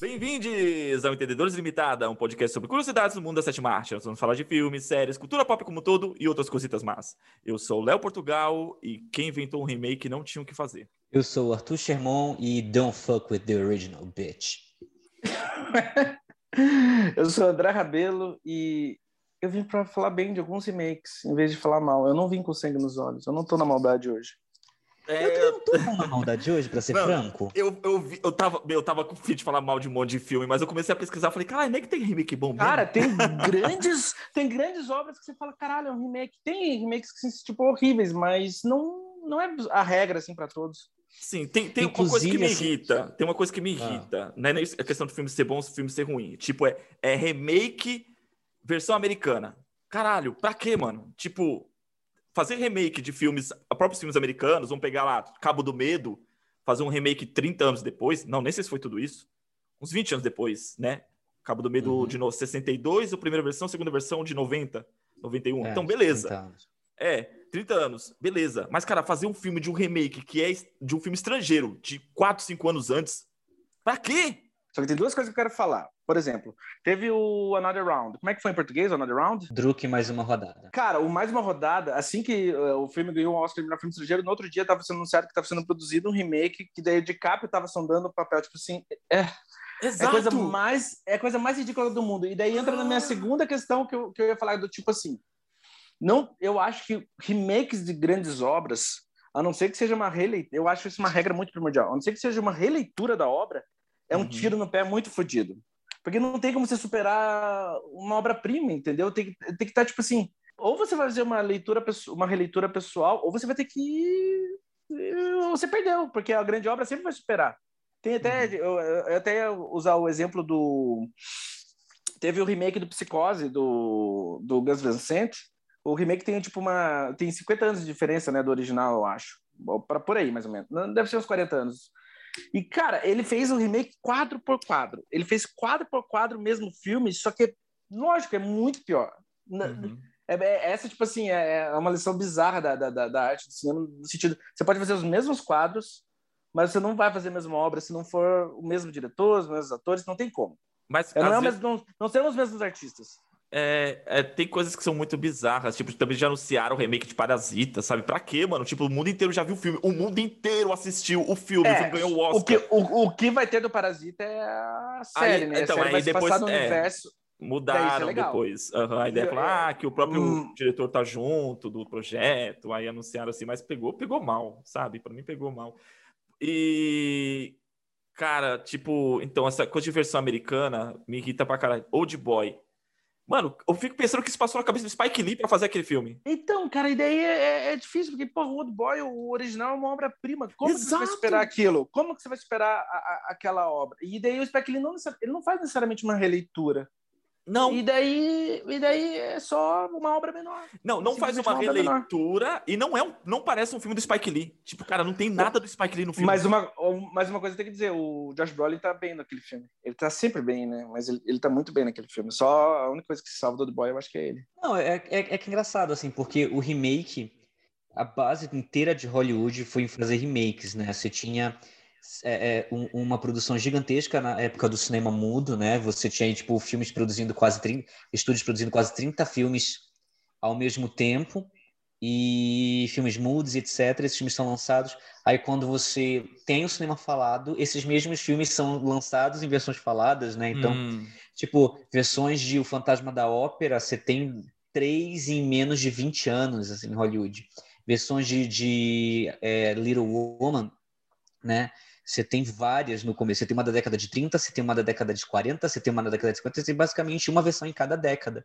Bem-vindos ao Entendedores Limitada, um podcast sobre curiosidades do mundo da sétima arte. Nós vamos falar de filmes, séries, cultura pop como todo e outras cositas más. Eu sou o Léo Portugal e quem inventou um remake não tinha o que fazer. Eu sou o Arthur Sherman e don't fuck with the original, bitch. eu sou o André Rabelo e eu vim para falar bem de alguns remakes, em vez de falar mal. Eu não vim com sangue nos olhos, eu não tô na maldade hoje. É... Eu não tô com maldade hoje, pra ser não, franco. Eu, eu, vi, eu, tava, eu tava com fim de falar mal de um monte de filme, mas eu comecei a pesquisar, falei, caralho, nem é que tem remake bom mesmo. Cara, tem grandes, tem grandes obras que você fala, caralho, é um remake. Tem remakes que são, tipo, horríveis, mas não, não é a regra, assim, para todos. Sim, tem, tem uma coisa que me assim, irrita. Tem uma coisa que me irrita. Ah. Não é a questão do filme ser bom, do filme ser ruim. Tipo, é, é remake versão americana. Caralho, pra quê, mano? Tipo, fazer remake de filmes, próprios filmes americanos, vamos pegar lá Cabo do Medo, fazer um remake 30 anos depois, não, nem sei se foi tudo isso, uns 20 anos depois, né? Cabo do Medo uhum. de no, 62, a primeira versão, a segunda versão de 90, 91. É, então, beleza. É, 30 anos, beleza. Mas, cara, fazer um filme de um remake que é de um filme estrangeiro, de 4, 5 anos antes, pra quê? Só que tem duas coisas que eu quero falar. Por exemplo, teve o Another Round. Como é que foi em português, o Another Round? Druk mais uma rodada. Cara, o mais uma rodada, assim que uh, o filme ganhou o um Oscar de melhor filme estrangeiro, no outro dia estava sendo anunciado que estava sendo produzido um remake, que daí de DiCaprio estava sondando o papel, tipo assim, é... Exato. É a coisa mais, é a coisa mais ridícula do mundo. E daí entra ah. na minha segunda questão que eu, que eu ia falar do tipo assim, não, eu acho que remakes de grandes obras, a não ser que seja uma releitura, eu acho isso uma regra muito primordial, a não ser que seja uma releitura da obra, é um uhum. tiro no pé muito fodido. Porque não tem como você superar uma obra-prima, entendeu? Tem, tem que estar, tá, tipo assim, ou você vai fazer uma leitura, uma releitura pessoal, ou você vai ter que. Você perdeu, porque a grande obra sempre vai superar. Tem até. Uhum. Eu, eu até ia usar o exemplo do. Teve o remake do Psicose, do, do Gus Van Sant. O remake tem, tipo, uma. Tem 50 anos de diferença, né, do original, eu acho. Por aí, mais ou menos. Deve ser uns 40 anos. E, cara, ele fez um remake quadro por quadro. Ele fez quadro por quadro o mesmo filme, só que, lógico, é muito pior. Uhum. É, é, essa, tipo assim, é, é uma lição bizarra da, da, da, arte do cinema, no sentido, você pode fazer os mesmos quadros, mas você não vai fazer a mesma obra se não for o mesmo diretor, os mesmos atores, não tem como. Mas, é, não, é vezes... não, não são os mesmos artistas. É, é, tem coisas que são muito bizarras, tipo, também já anunciaram o remake de Parasita, sabe? Pra quê, mano? Tipo, o mundo inteiro já viu o filme, o mundo inteiro assistiu o filme, é, o filme ganhou o Oscar. O que, o, o que vai ter do Parasita é a série, aí, né? Então, série aí depois, no é, universo. Mudaram é depois. Uhum, a ideia é falar ah, que o próprio hum. diretor tá junto do projeto, aí anunciaram assim, mas pegou, pegou mal, sabe? Pra mim pegou mal. E, cara, tipo, então, essa coisa de versão americana me irrita pra caralho. Old Boy Mano, eu fico pensando que isso passou na cabeça do Spike Lee pra fazer aquele filme. Então, cara, e daí é, é, é difícil, porque, pô, o Old Boy, o original é uma obra-prima. Como que você vai esperar aquilo? Como que você vai esperar a, a, aquela obra? E daí o Spike Lee não, ele não faz necessariamente uma releitura. Não. E daí, e daí é só uma obra menor. Não, não faz uma, uma releitura e não é um, não parece um filme do Spike Lee. Tipo, cara, não tem nada do Spike Lee no filme. Mas uma, mas uma coisa tem que dizer, o Josh Brolin tá bem naquele filme. Ele tá sempre bem, né? Mas ele, ele tá muito bem naquele filme. Só a única coisa que se salva do Boy, eu acho que é ele. Não, é, é, é que é engraçado, assim, porque o remake, a base inteira de Hollywood foi em fazer remakes, né? Você tinha é, é, um, uma produção gigantesca na época do cinema mudo, né? Você tinha tipo filmes produzindo quase 30, estúdios produzindo quase 30 filmes ao mesmo tempo e filmes mudos, etc. Esses filmes são lançados. Aí quando você tem o cinema falado, esses mesmos filmes são lançados em versões faladas, né? Então, hum. tipo, versões de O Fantasma da Ópera, você tem três em menos de 20 anos assim, em Hollywood. Versões de, de é, Little Woman, né? Você tem várias no começo. Você tem uma da década de 30, você tem uma da década de 40, você tem uma da década de 50, você tem basicamente uma versão em cada década.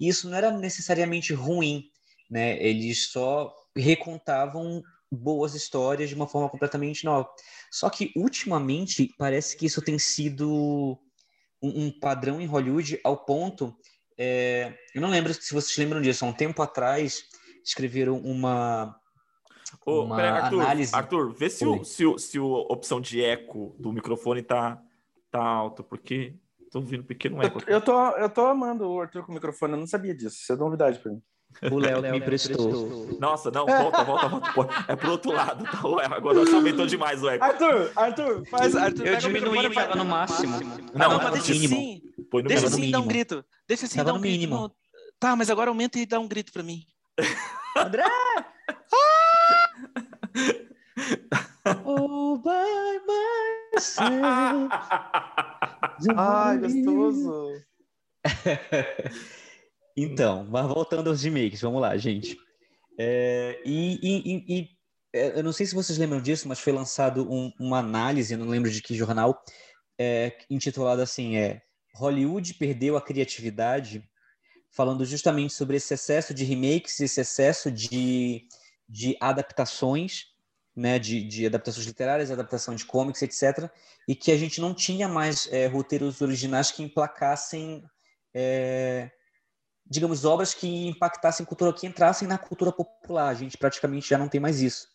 E isso não era necessariamente ruim, né? Eles só recontavam boas histórias de uma forma completamente nova. Só que ultimamente parece que isso tem sido um, um padrão em Hollywood ao ponto. É... eu não lembro se vocês lembram disso. Há um tempo atrás escreveram uma Ô, uma Arthur, análise. Arthur, vê se, o, se, o, se a opção de eco do microfone tá, tá alto, porque tô ouvindo um pequeno eco. Eu, eu, tô, eu tô amando o Arthur com o microfone, eu não sabia disso. Isso é novidade para mim. O Léo me prestou. Nossa, não, volta, volta, volta. É pro outro lado, tá? O agora você aumentou demais o eco. Arthur, Arthur, faz. Arthur, eu diminuí, tava no máximo. Não, não, mas deixa sim. Deixa sim dar um grito. Deixa sim dar um grito. Mínimo. Tá, mas agora aumenta e dá um grito pra mim. André! Oh, by myself. Ai, gostoso. então, mas voltando aos remakes, vamos lá, gente. É, e, e, e, é, eu não sei se vocês lembram disso, mas foi lançado um, uma análise, não lembro de que jornal, é, intitulada assim, é Hollywood perdeu a criatividade, falando justamente sobre esse excesso de remakes, esse excesso de, de adaptações, né, de, de adaptações literárias, adaptação de comics, etc., e que a gente não tinha mais é, roteiros originais que emplacassem, é, digamos, obras que impactassem cultura, que entrassem na cultura popular. A gente praticamente já não tem mais isso,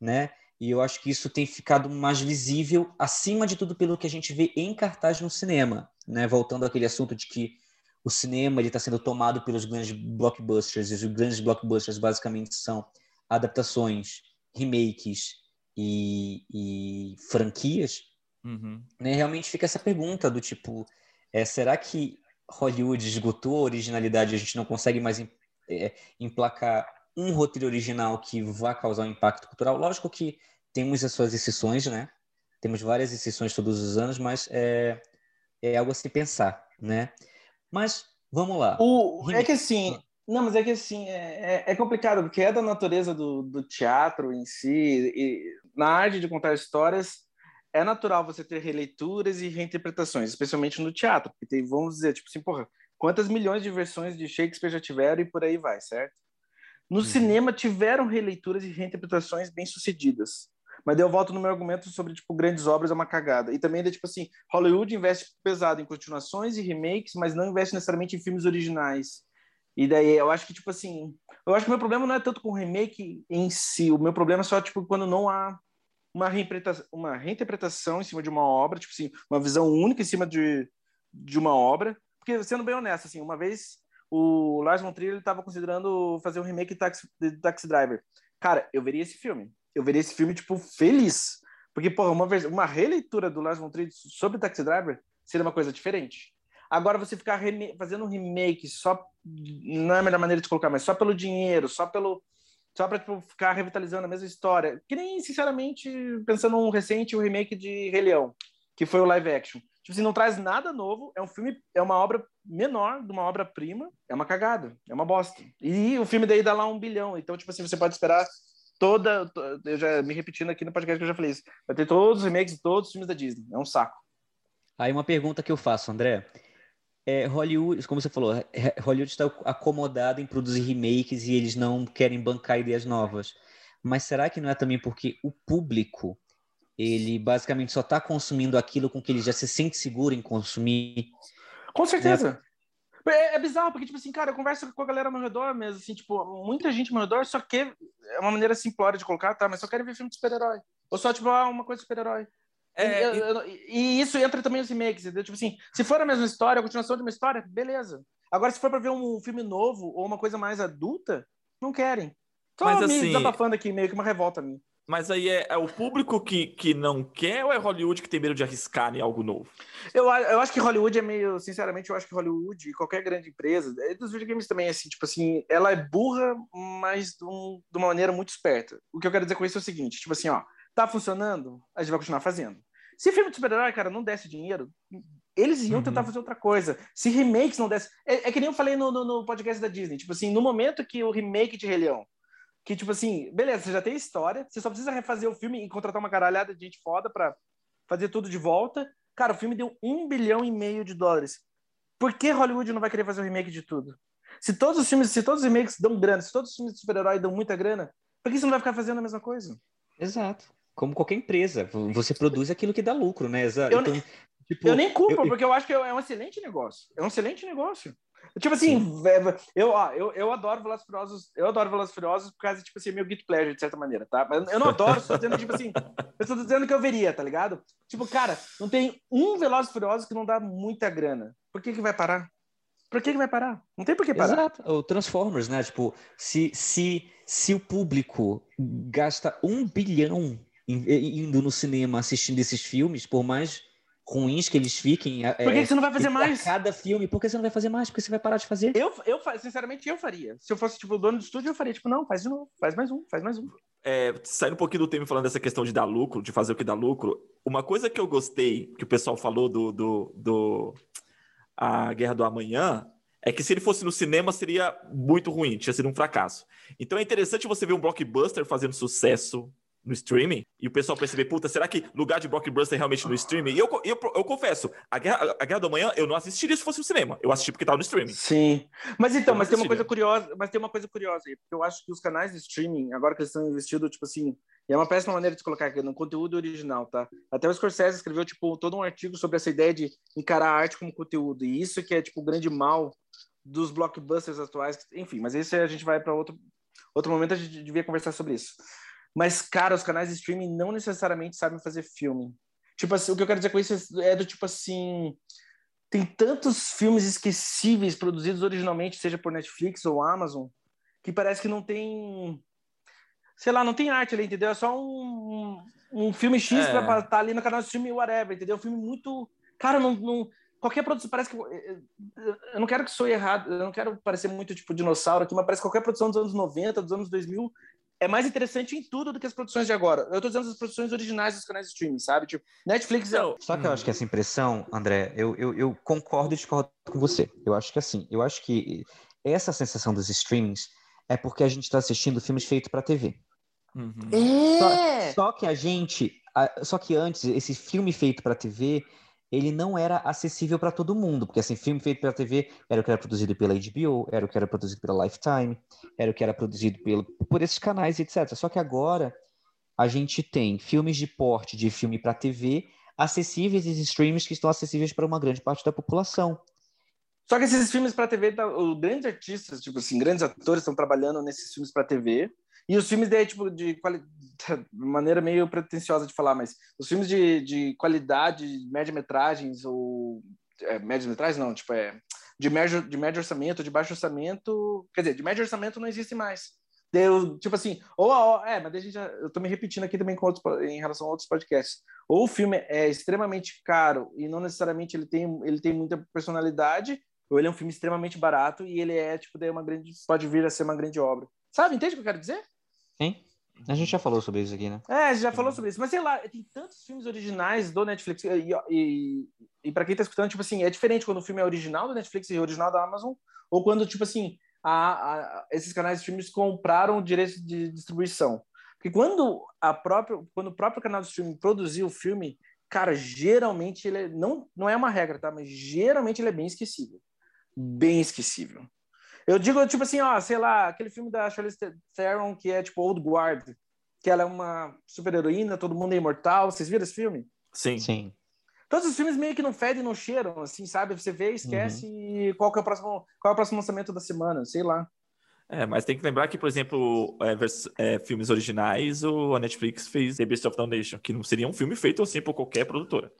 né? E eu acho que isso tem ficado mais visível, acima de tudo, pelo que a gente vê em cartaz no cinema, né? Voltando àquele assunto de que o cinema está sendo tomado pelos grandes blockbusters, e os grandes blockbusters basicamente são adaptações, remakes e, e franquias, uhum. né? realmente fica essa pergunta do tipo, é, será que Hollywood esgotou a originalidade e a gente não consegue mais é, emplacar um roteiro original que vá causar um impacto cultural? Lógico que temos as suas exceções, né? Temos várias exceções todos os anos, mas é, é algo a se pensar, né? Mas vamos lá. O, é que assim, não, mas é que assim, é, é, é complicado, porque é da natureza do, do teatro em si, e na arte de contar histórias, é natural você ter releituras e reinterpretações, especialmente no teatro, porque tem, vamos dizer, tipo assim, porra, quantas milhões de versões de Shakespeare já tiveram e por aí vai, certo? No uhum. cinema tiveram releituras e reinterpretações bem sucedidas. Mas eu volto no meu argumento sobre, tipo, grandes obras é uma cagada. E também, tipo assim, Hollywood investe pesado em continuações e remakes, mas não investe necessariamente em filmes originais. E daí eu acho que, tipo assim, eu acho que o meu problema não é tanto com o remake em si, o meu problema é só, tipo, quando não há uma reinterpretação, uma reinterpretação em cima de uma obra, tipo assim, uma visão única em cima de, de uma obra. Porque, sendo bem honesto, assim, uma vez o Lars von Trier estava considerando fazer um remake de Taxi, de Taxi Driver. Cara, eu veria esse filme eu veria esse filme, tipo, feliz. Porque, porra, uma, vez, uma releitura do Lars von Trier sobre Taxi Driver seria uma coisa diferente. Agora, você ficar fazendo um remake só... Não é a melhor maneira de colocar, mas só pelo dinheiro, só pelo... Só pra tipo, ficar revitalizando a mesma história. Que nem, sinceramente, pensando num recente, o um remake de Rei Leão, que foi o live action. Tipo assim, não traz nada novo, é um filme, é uma obra menor de uma obra-prima, é uma cagada, é uma bosta. E o filme daí dá lá um bilhão, então, tipo assim, você pode esperar toda. Eu já me repetindo aqui no podcast que eu já falei isso. Vai ter todos os remakes de todos os filmes da Disney. É um saco. Aí uma pergunta que eu faço, André. É, Hollywood, como você falou, Hollywood está acomodado em produzir remakes e eles não querem bancar ideias novas. Mas será que não é também porque o público ele basicamente só está consumindo aquilo com que ele já se sente seguro em consumir? Com certeza. Né? É, é, bizarro, porque, tipo assim, cara, eu converso com a galera ao meu redor mesmo, assim, tipo, muita gente ao meu redor só quer, é uma maneira simplória de colocar, tá, mas só quer ver filme de super-herói. Ou só, tipo, ah, uma coisa de super-herói. É, e, e, isso entra também nos remakes, entendeu? Tipo assim, se for a mesma história, a continuação de uma história, beleza. Agora, se for pra ver um filme novo ou uma coisa mais adulta, não querem. Tô mas, me assim, desabafando aqui, meio que uma revolta a mim. Mas aí é, é, o público que, que não quer ou é Hollywood que tem medo de arriscar em algo novo? Eu, eu acho que Hollywood é meio, sinceramente, eu acho que Hollywood e qualquer grande empresa, é dos videogames também, assim, tipo assim, ela é burra, mas de, um, de, uma maneira muito esperta. O que eu quero dizer com isso é o seguinte, tipo assim, ó, tá funcionando, a gente vai continuar fazendo. Se filme de super-herói, cara, não desse dinheiro, eles iam uhum. tentar fazer outra coisa. Se remakes não desse... É, é que nem eu falei no, no, no, podcast da Disney, tipo assim, no momento que o remake de Rei Leão que, tipo assim, beleza, você já tem história, você só precisa refazer o filme e contratar uma caralhada de gente foda pra fazer tudo de volta. Cara, o filme deu um bilhão e meio de dólares. Por que Hollywood não vai querer fazer um remake de tudo? Se todos os filmes, se todos os remakes dão grana, se todos os filmes de super-herói dão muita grana, por que você não vai ficar fazendo a mesma coisa? Exato. Como qualquer empresa, você produz aquilo que dá lucro, né? Exato. Eu, então, nem, tipo, eu nem culpo, eu, porque eu acho que é um excelente negócio. É um excelente negócio. Tipo assim, eu, ó, eu, eu adoro Velozes Furiosos, eu adoro Velozes Furiosos por causa, tipo assim, meu guilty pleasure, de certa maneira, tá? Mas eu não adoro, estou dizendo, tipo assim, eu estou dizendo que eu veria, tá ligado? Tipo, cara, não tem um Velozes Furiosos que não dá muita grana. Por que que vai parar? Por que, que vai parar? Não tem por que parar. Exato. O Transformers, né? Tipo, se, se, se o público gasta um bilhão indo no cinema assistindo esses filmes, por mais ruins que eles fiquem. É, por que, que você não vai fazer mais? Cada filme, por que você não vai fazer mais? Porque você vai parar de fazer. Eu, eu sinceramente, eu faria. Se eu fosse, tipo, o dono do estúdio, eu faria, tipo, não, faz de novo, faz mais um, faz mais um. É, saindo um pouquinho do tema falando dessa questão de dar lucro, de fazer o que dá lucro, uma coisa que eu gostei, que o pessoal falou do, do, do a Guerra do Amanhã, é que se ele fosse no cinema seria muito ruim, tinha sido um fracasso. Então é interessante você ver um blockbuster fazendo sucesso no streaming e o pessoal perceber, puta, será que lugar de blockbuster é realmente no streaming? E eu, eu, eu confesso, a Guerra, a Guerra do Amanhã eu não assistiria se fosse no cinema. Eu assisti porque tava no streaming. Sim. Mas então, mas tem uma coisa curiosa, mas tem uma coisa curiosa aí, porque eu acho que os canais de streaming, agora que eles estão investindo, tipo assim, é uma péssima maneira de colocar aqui no conteúdo original, tá? Até o Scorsese escreveu, tipo, todo um artigo sobre essa ideia de encarar a arte como conteúdo. E isso que é, tipo, o grande mal dos blockbusters atuais. Enfim, mas isso a gente vai para outro, outro momento, a gente devia conversar sobre isso. Mas, cara, os canais de streaming não necessariamente sabem fazer filme. Tipo assim, o que eu quero dizer com isso é do tipo assim. Tem tantos filmes esquecíveis produzidos originalmente, seja por Netflix ou Amazon, que parece que não tem. Sei lá, não tem arte ali, entendeu? É só um, um filme X é. pra estar tá ali no canal de streaming, whatever, entendeu? Um filme muito. Cara, não, não, qualquer produção, parece que. Eu não quero que sou errado, eu não quero parecer muito tipo dinossauro aqui, mas parece que qualquer produção dos anos 90, dos anos 2000, é mais interessante em tudo do que as produções de agora. Eu tô dizendo as produções originais dos canais de streaming, sabe? Tipo, Netflix é. Só que eu acho que essa impressão, André, eu, eu, eu concordo e discordo com você. Eu acho que assim, eu acho que essa sensação dos streamings é porque a gente está assistindo filmes feitos para TV. Uhum. É! Só, só, que a gente. Só que antes, esse filme feito para TV ele não era acessível para todo mundo, porque assim, filme feito pela TV era o que era produzido pela HBO, era o que era produzido pela Lifetime, era o que era produzido pelo, por esses canais, etc. Só que agora a gente tem filmes de porte de filme para TV acessíveis e streams que estão acessíveis para uma grande parte da população. Só que esses filmes para TV, tá, os grandes artistas, tipo assim, grandes atores estão trabalhando nesses filmes para TV, e os filmes daí, tipo, de. Maneira meio pretensiosa de falar, mas os filmes de, de qualidade, média-metragens, ou. É, média-metragens não, tipo, é. De médio, de médio orçamento, de baixo orçamento. Quer dizer, de médio orçamento não existe mais. Tipo assim, ou, ou é, mas a gente já, eu tô me repetindo aqui também com outros, em relação a outros podcasts. Ou o filme é extremamente caro e não necessariamente ele tem, ele tem muita personalidade, ou ele é um filme extremamente barato e ele é, tipo, daí uma grande, pode vir a ser uma grande obra. Sabe? Entende o que eu quero dizer? Sim. A gente já falou sobre isso aqui, né? É, a gente já falou sobre isso. Mas sei lá, tem tantos filmes originais do Netflix. E, e, e para quem tá escutando, tipo assim, é diferente quando o filme é original do Netflix e original da Amazon, ou quando, tipo assim, a, a, esses canais de filmes compraram o direito de distribuição. Porque quando, a própria, quando o próprio canal de streaming produziu o filme, cara, geralmente ele é, não, não é uma regra, tá? Mas geralmente ele é bem esquecível. Bem esquecível. Eu digo, tipo assim, ó, sei lá, aquele filme da Charlize Theron que é tipo Old Guard, que ela é uma super-heroína, todo mundo é imortal. Vocês viram esse filme? Sim. Sim. Todos os filmes meio que não fedem, não cheiram, assim, sabe? Você vê, esquece uhum. qual, é o próximo, qual é o próximo lançamento da semana, sei lá. É, mas tem que lembrar que, por exemplo, é, é, filmes originais, o, a Netflix fez The Beast of No Nation, que não seria um filme feito assim por qualquer produtora.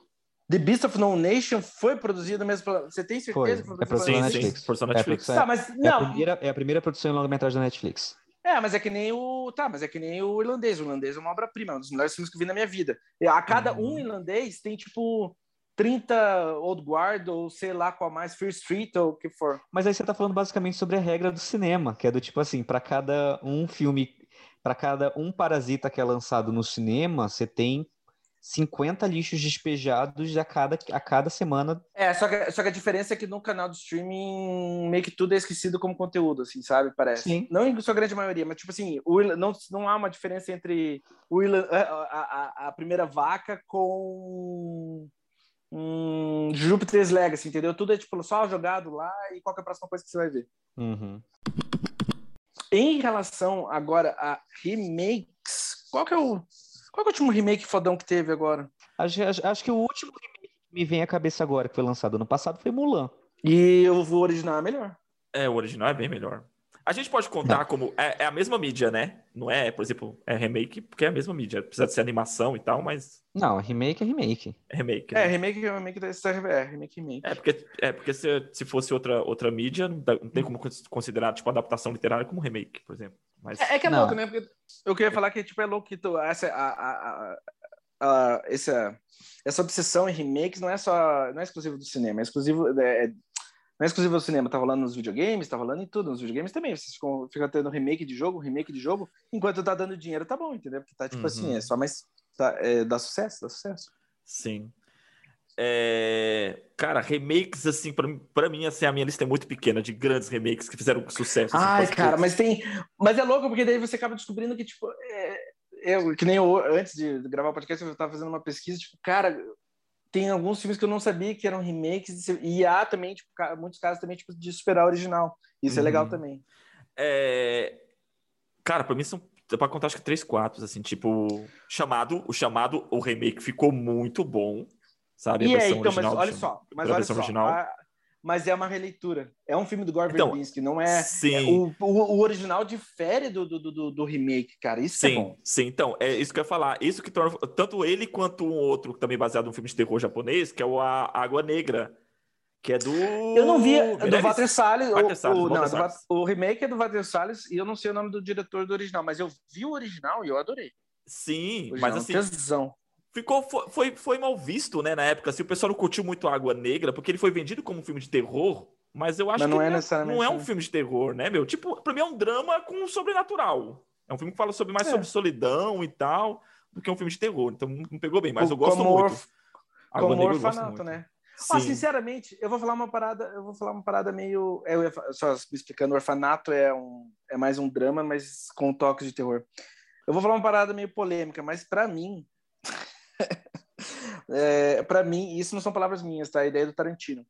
The Beast of No Nation foi produzido mesmo pela... Você tem certeza foi. que foi produzido é pela Netflix? Sim, produção Netflix. É, tá, mas, não. É, a primeira, é a primeira produção em longa-metragem da Netflix. É, mas é que nem o. Tá, mas é que nem o irlandês. O irlandês é uma obra-prima, é um dos melhores filmes que eu vi na minha vida. A cada uhum. um irlandês tem, tipo, 30 Old Guard, ou sei lá qual mais, Fear Street, ou o que for. Mas aí você tá falando basicamente sobre a regra do cinema, que é do tipo assim, para cada um filme, para cada um parasita que é lançado no cinema, você tem 50 lixos despejados a cada, a cada semana. É, só que, só que a diferença é que no canal de streaming meio que tudo é esquecido como conteúdo, assim, sabe? Parece. Sim. Não em sua grande maioria, mas tipo assim, o, não, não há uma diferença entre o, a, a, a primeira vaca com um Júpiter's Legacy, entendeu? Tudo é tipo só jogado lá e qual é a próxima coisa que você vai ver. Uhum. Em relação agora a remakes, qual que é o qual é o último remake fodão que teve agora? Acho, acho, acho que o último remake que me vem à cabeça agora, que foi lançado ano passado, foi Mulan. E o original é melhor. É, o original é bem melhor. A gente pode contar como. É, é, a mesma mídia, né? Não é, por exemplo, é remake porque é a mesma mídia. Precisa de ser animação e tal, mas. Não, remake é remake. É remake. Né? É, remake é remake da é, remake, remake. É, porque, é porque se, se fosse outra, outra mídia, não, dá, não tem como considerar, tipo, adaptação literária como remake, por exemplo. Mas... É, é que é não. louco, né? Porque eu queria falar que, tipo, é louco que tu, essa, a, a, a, essa, essa obsessão em remakes não é só, não é exclusivo do cinema, é exclusivo, é, não é exclusivo do cinema, tá rolando nos videogames, tá rolando em tudo. Nos videogames também. Vocês ficam, ficam tendo remake de jogo, remake de jogo, enquanto tá dando dinheiro, tá bom, entendeu? Porque tá tipo assim, uhum. assim, é só mais. Tá, é, dá sucesso, dá sucesso. Sim. É... Cara, remakes, assim, pra, pra mim, assim, a minha lista é muito pequena de grandes remakes que fizeram sucesso. Assim, Ai, cara, mas tem. Mas é louco, porque daí você acaba descobrindo que, tipo, é... eu, que nem eu, antes de gravar o podcast, eu tava fazendo uma pesquisa, tipo, cara, tem alguns filmes que eu não sabia que eram remakes, e há também, tipo, muitos casos também, tipo, de superar o original. Isso uhum. é legal também. É... Cara, pra mim são, pra contar, acho que três, quatro, assim, tipo, chamado, o chamado, o remake ficou muito bom, sabe? E a versão é, então, original mas olha só, mas olha só, original. A, mas é uma releitura. É um filme do Gore então, Verbinski, não é, sim. É, o, o, o, original difere do, do, do, do, remake, cara. Isso sim, é bom. Sim, então, é isso que eu ia falar. Isso que torna tanto ele quanto um outro também baseado num filme de terror japonês, que é o a Água Negra, que é do Eu não vi do Walter Salles, o, Salles, o, não, Salles. o remake é do Walter Salles e eu não sei o nome do diretor do original, mas eu vi o original e eu adorei. Sim, mas assim, tesão ficou foi, foi mal visto, né, na época. Assim, o pessoal não curtiu muito Água Negra, porque ele foi vendido como um filme de terror, mas eu acho mas não que é necessariamente não é um filme de terror, né, meu? Tipo, pra mim é um drama com um sobrenatural. É um filme que fala sobre mais é. sobre solidão e tal, do que um filme de terror. Então não pegou bem, mas eu gosto como muito. Orf... Água como Negra, orfanato, né? Ah, sinceramente, eu vou falar uma parada, eu vou falar uma parada meio, eu só me explicando, orfanato é um é mais um drama, mas com toques de terror. Eu vou falar uma parada meio polêmica, mas para mim é, para mim, isso não são palavras minhas, tá? A ideia do Tarantino.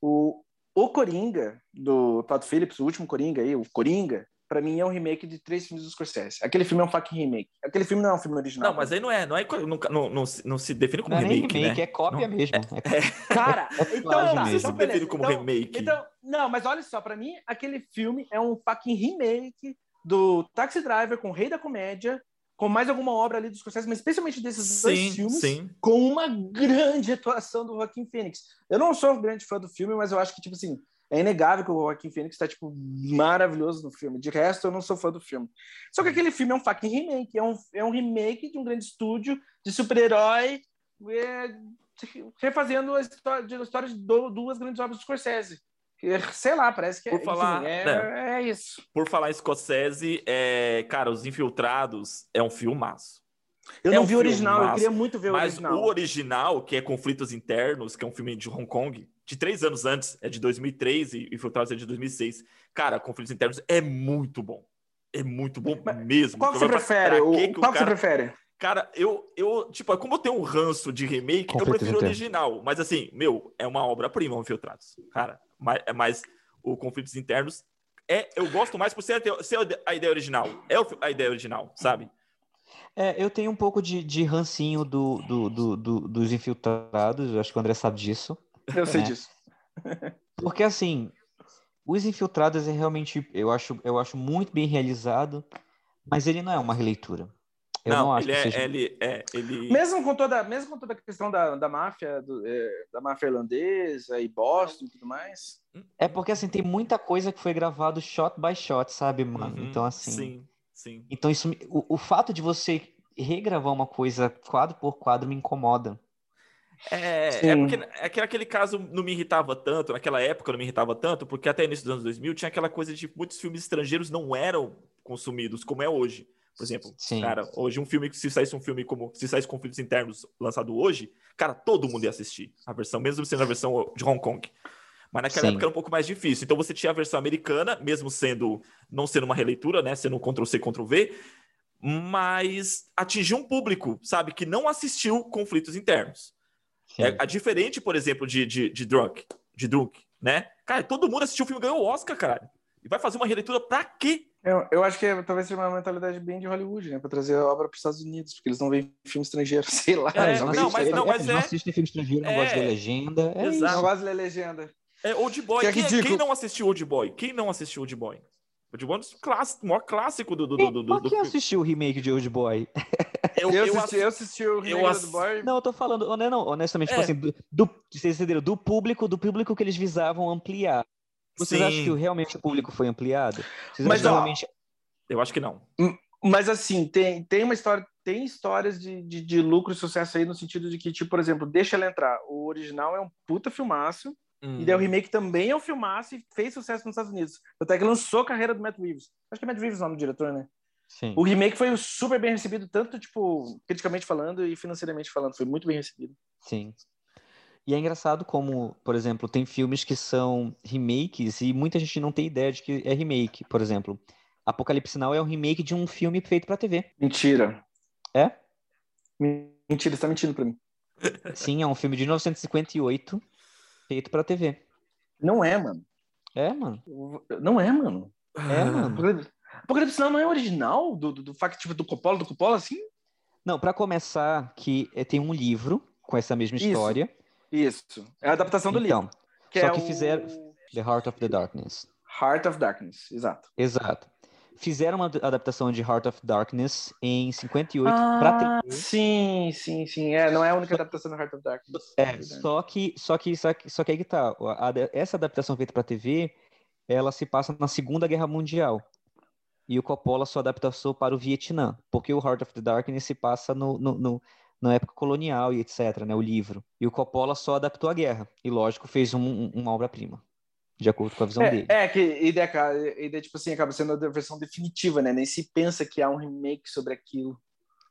O, o Coringa, do Todd Phillips, o último Coringa aí, o Coringa, para mim é um remake de três filmes do Scorsese. Aquele filme é um fucking remake. Aquele filme não é um filme original. Não, mas aí não é, não é, não, não, não, não se define como não remake, é remake, né? é cópia não, mesmo. É, é. Cara, então, não, se então, define como então, remake. Então, não, mas olha só, para mim aquele filme é um fucking remake do Taxi Driver com o Rei da Comédia com mais alguma obra ali dos Scorsese, mas especialmente desses sim, dois filmes, sim. com uma grande atuação do Joaquim Phoenix. Eu não sou um grande fã do filme, mas eu acho que, tipo assim, é inegável que o Joaquim Phoenix está, tipo, maravilhoso no filme. De resto, eu não sou fã do filme. Só que aquele filme é um fucking remake. É um, é um remake de um grande estúdio de super-herói é, refazendo a história, de, a história de duas grandes obras do Scorsese sei lá, parece que por é, falar, enfim, é, né, é, isso. Por falar em Scorsese, é, cara, Os Infiltrados é um filmaço. Eu é não um vi o original, eu queria muito ver o mas original. Mas o original, que é Conflitos Internos, que é um filme de Hong Kong, de três anos antes, é de 2003 e Infiltrados é de 2006. Cara, Conflitos Internos é muito bom. É muito bom mas mesmo. Qual que você prefere? O, que qual que, cara... você prefere? Cara, eu, eu, tipo, como eu tenho um ranço de remake, Conflitos eu prefiro o original. Mas assim, meu, é uma obra-prima, Infiltrados. Cara, mas, mas o conflitos internos é, eu gosto mais por ser a, ser a ideia original. É a ideia original, sabe? É, eu tenho um pouco de, de rancinho do, do, do, do, dos infiltrados, acho que o André sabe disso. Eu sei né? disso. Porque assim, os infiltrados é realmente, eu acho, eu acho muito bem realizado, mas ele não é uma releitura. Eu não, não acho ele que é, seja... ele, é, ele... Mesmo com toda, mesmo com toda a questão da, da máfia, do, é, da máfia irlandesa e Boston e tudo mais. É porque assim tem muita coisa que foi gravado shot by shot, sabe, mano? Uhum, então assim. Sim, sim. Então isso, o, o fato de você regravar uma coisa quadro por quadro me incomoda. É, é porque é que aquele caso não me irritava tanto, naquela época não me irritava tanto, porque até início dos anos 2000 tinha aquela coisa de muitos filmes estrangeiros não eram consumidos como é hoje. Por exemplo, Sim. cara, hoje um filme, se saísse um filme como se saísse conflitos internos lançado hoje, cara, todo mundo ia assistir a versão, mesmo sendo a versão de Hong Kong. Mas naquela Sim. época era um pouco mais difícil. Então você tinha a versão americana, mesmo sendo não sendo uma releitura, né, sendo um Ctrl C Ctrl V, mas atingiu um público, sabe, que não assistiu conflitos internos. É, a diferente, por exemplo, de, de, de Drunk, de Drunk, né? Cara, todo mundo assistiu o filme e ganhou o Oscar, cara. E vai fazer uma releitura pra quê? Eu, eu acho que é, talvez seja uma mentalidade bem de Hollywood, né? Pra trazer a obra para os Estados Unidos, porque eles não veem filme estrangeiro, sei lá. É, não, não, mas, não, mas não é... assistem filme estrangeiro, não é... gostam de ler legenda. É Exato. Não gosta de ler legenda. É Old Boy. Que é quem, quem, não assistiu Old Boy? Quem não assistiu Old Boy? Old Boy é um clássico, maior clássico do. do, do, do, do quem assistiu o remake de Old Boy? Eu, eu, assisti, eu assisti o remake eu ass... do Boy. Não, eu tô falando, não, honestamente, tipo é. tipo assim, do, do, vocês entenderam? Do público, do público que eles visavam ampliar. Vocês Sim. acham que realmente o público foi ampliado? Vocês Mas, ó, realmente... Eu acho que não. Hum, mas assim, tem, tem uma história, tem histórias de, de, de, lucro e sucesso aí no sentido de que, tipo, por exemplo, deixa ela entrar. O original é um puta filmaço, hum. e daí o remake também é um filmaço e fez sucesso nos Estados Unidos. Até que lançou a carreira do Matt Reeves. Acho que é Matt Reeves o nome do diretor, né? Sim. O remake foi super bem recebido, tanto, tipo, criticamente falando e financeiramente falando. Foi muito bem recebido. Sim. E é engraçado como, por exemplo, tem filmes que são remakes e muita gente não tem ideia de que é remake. Por exemplo, Apocalipse Now é um remake de um filme feito para TV. Mentira. É? Mentira, você tá mentindo para mim. Sim, é um filme de 1958 feito para TV. Não é, mano. É, mano. Não é, mano. É, mano. Apocalipse Now não é original do, do, do fact tipo, do Coppola, do Coppola, assim? Não, para começar, que é, tem um livro com essa mesma história. Isso. É a adaptação do então, livro. Que só é que o... fizeram The Heart of the Darkness. Heart of Darkness, exato. Exato fizeram uma adaptação de Heart of Darkness em 58 ah, para TV. Sim, sim, sim. É, não é a única adaptação do Heart of Darkness. É, só que, só que, só que, só que aí que tá. Essa adaptação feita para TV, ela se passa na Segunda Guerra Mundial. E o Coppola só adaptou para o Vietnã, porque o Heart of the Darkness se passa no, no, no na época colonial e etc, né, o livro. E o Coppola só adaptou a guerra. E, lógico, fez um, um, uma obra-prima de acordo com a visão é, dele. É, que ideia, ideia, tipo assim, acaba sendo a versão definitiva, né? Nem se pensa que há um remake sobre aquilo.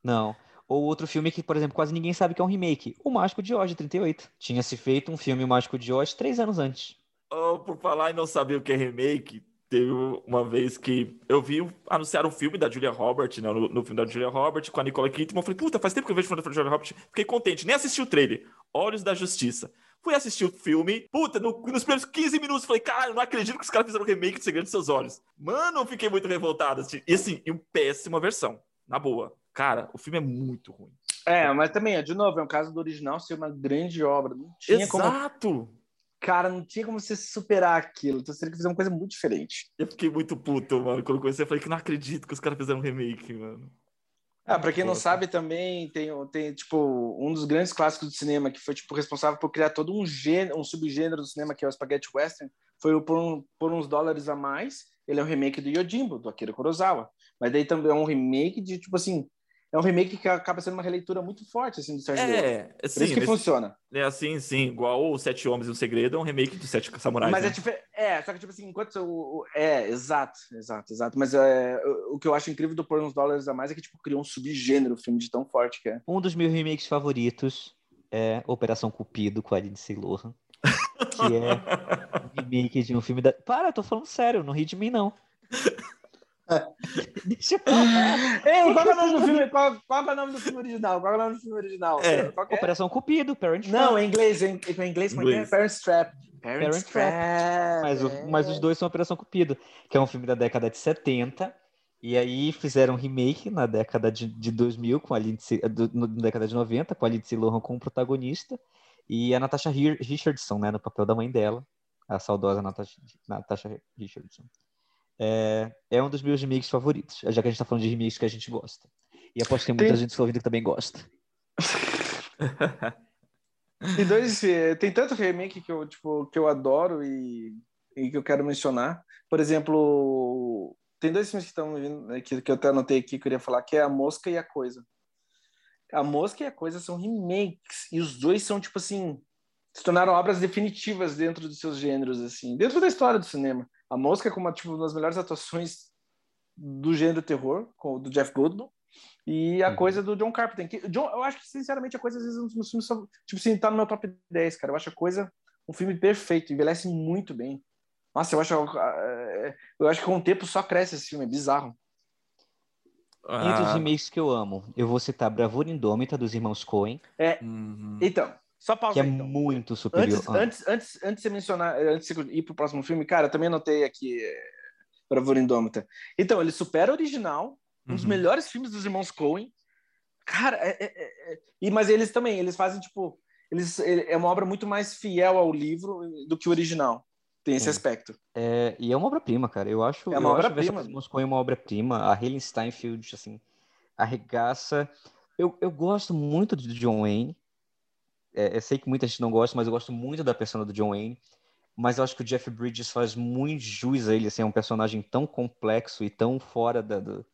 Não. Ou outro filme que, por exemplo, quase ninguém sabe que é um remake. O Mágico de Oz, de 38. Tinha se feito um filme o Mágico de Oz três anos antes. Oh, por falar e não saber o que é remake, teve uma vez que eu vi anunciar um filme da Julia Roberts, né, no, no, filme da Julia Roberts, com a Nicole Kidman. Eu falei, puta, faz tempo que eu vejo o filme da Julia Roberts. Fiquei contente, nem assisti o trailer. Olhos da Justiça. Fui assistir o filme. Puta, no, nos primeiros 15 minutos, falei, cara, eu não acredito que os caras fizeram um remake de Segredo dos Seus Olhos. Mano, eu fiquei muito revoltado. Assim, e assim, em péssima versão. Na boa. Cara, o filme é muito ruim. É, mas também, de novo, é um caso do original ser uma grande obra. Não tinha Exato. como. Cara, não tinha como você superar aquilo. Então você teria que fazer uma coisa muito diferente. Eu fiquei muito puto, mano. Quando comecei, eu falei que não acredito que os caras fizeram um remake, mano. Ah, para quem não sabe também tem, tem tipo um dos grandes clássicos do cinema que foi tipo responsável por criar todo um gênero, um subgênero do cinema que é o spaghetti western, foi o por, um, por uns dólares a mais. Ele é um remake do Yojimbo, do Akira Kurosawa. Mas daí também é um remake de tipo assim, é um remake que acaba sendo uma releitura muito forte assim do Sérgio É, assim, Por isso que funciona. É assim, sim, igual o Sete Homens e um Segredo é um remake do Sete Samurais. Mas né? é, diferente. é, só que tipo assim, enquanto o, é, exato, exato, exato, mas é, o que eu acho incrível do Por uns dólares a mais é que tipo criou um subgênero o filme de tão forte que é. Um dos meus remakes favoritos é Operação Cupido com a Lindsay Lohan, que é um remake de um filme da Para, eu tô falando sério, não ri de mim não. Deixa eu falar. Ei, qual é o nome do filme? Qual, qual é o nome do filme original? Qual é o nome do filme original? É. é? Operação Cupido, Parent Trap. Não, em inglês, em, em inglês, como é? Parent Trap. Parent, Parent Trap. Trap. Mas, o, mas os dois são Operação Cupido, que é um filme da década de 70. E aí fizeram um remake na década de, de 2000, com a Lindsay, do, na década de 90, com a Lindsay Lohan como protagonista. E a Natasha Richardson, né, no papel da mãe dela, a saudosa Natasha, Natasha Richardson é, é um dos meus remakes favoritos, já que a gente tá falando de remakes que a gente gosta. E aposto que tem muita tem... gente ouvindo que também gosta. tem dois, tem tanto remake que eu, tipo, que eu adoro e, e que eu quero mencionar. Por exemplo, tem dois filmes que estão vindo, né, que, que eu até anotei aqui, que eu queria falar, que é A Mosca e a Coisa. A Mosca e a Coisa são remakes, e os dois são, tipo assim, se tornaram obras definitivas dentro dos seus gêneros, assim, dentro da história do cinema. A Mosca é como tipo, uma das melhores atuações do gênero terror, com, do Jeff Goldblum, e a uhum. coisa do John Carpenter. Que, John, eu acho que, sinceramente, a coisa às vezes nos filmes só, tipo assim, tá no meu top 10, cara. Eu acho a coisa um filme perfeito, envelhece muito bem. Nossa, eu acho, eu acho que com o tempo só cresce esse filme, é bizarro. Ah. Entre os remakes que eu amo, eu vou citar Bravura Indômita, dos irmãos Coen. É, uhum. então, só pausa Que é então. muito superior. Antes, ah. antes, antes, antes de você mencionar, antes de você ir pro próximo filme, cara, eu também anotei aqui é, Bravura Indômita. Então, ele supera o original, um dos uhum. melhores filmes dos irmãos Coen. Cara, é, é, é, e, mas eles também, eles fazem, tipo, eles, é uma obra muito mais fiel ao livro do que o original. Tem esse aspecto. É, e é uma obra-prima, cara. Eu acho. É uma obra-prima. Moscou é uma obra-prima. A Helen Steinfeld, assim, arregaça. Eu, eu gosto muito de John Wayne. É, eu sei que muita gente não gosta, mas eu gosto muito da persona do John Wayne. Mas eu acho que o Jeff Bridges faz muito jus a ele. Assim, é um personagem tão complexo e tão fora da, do,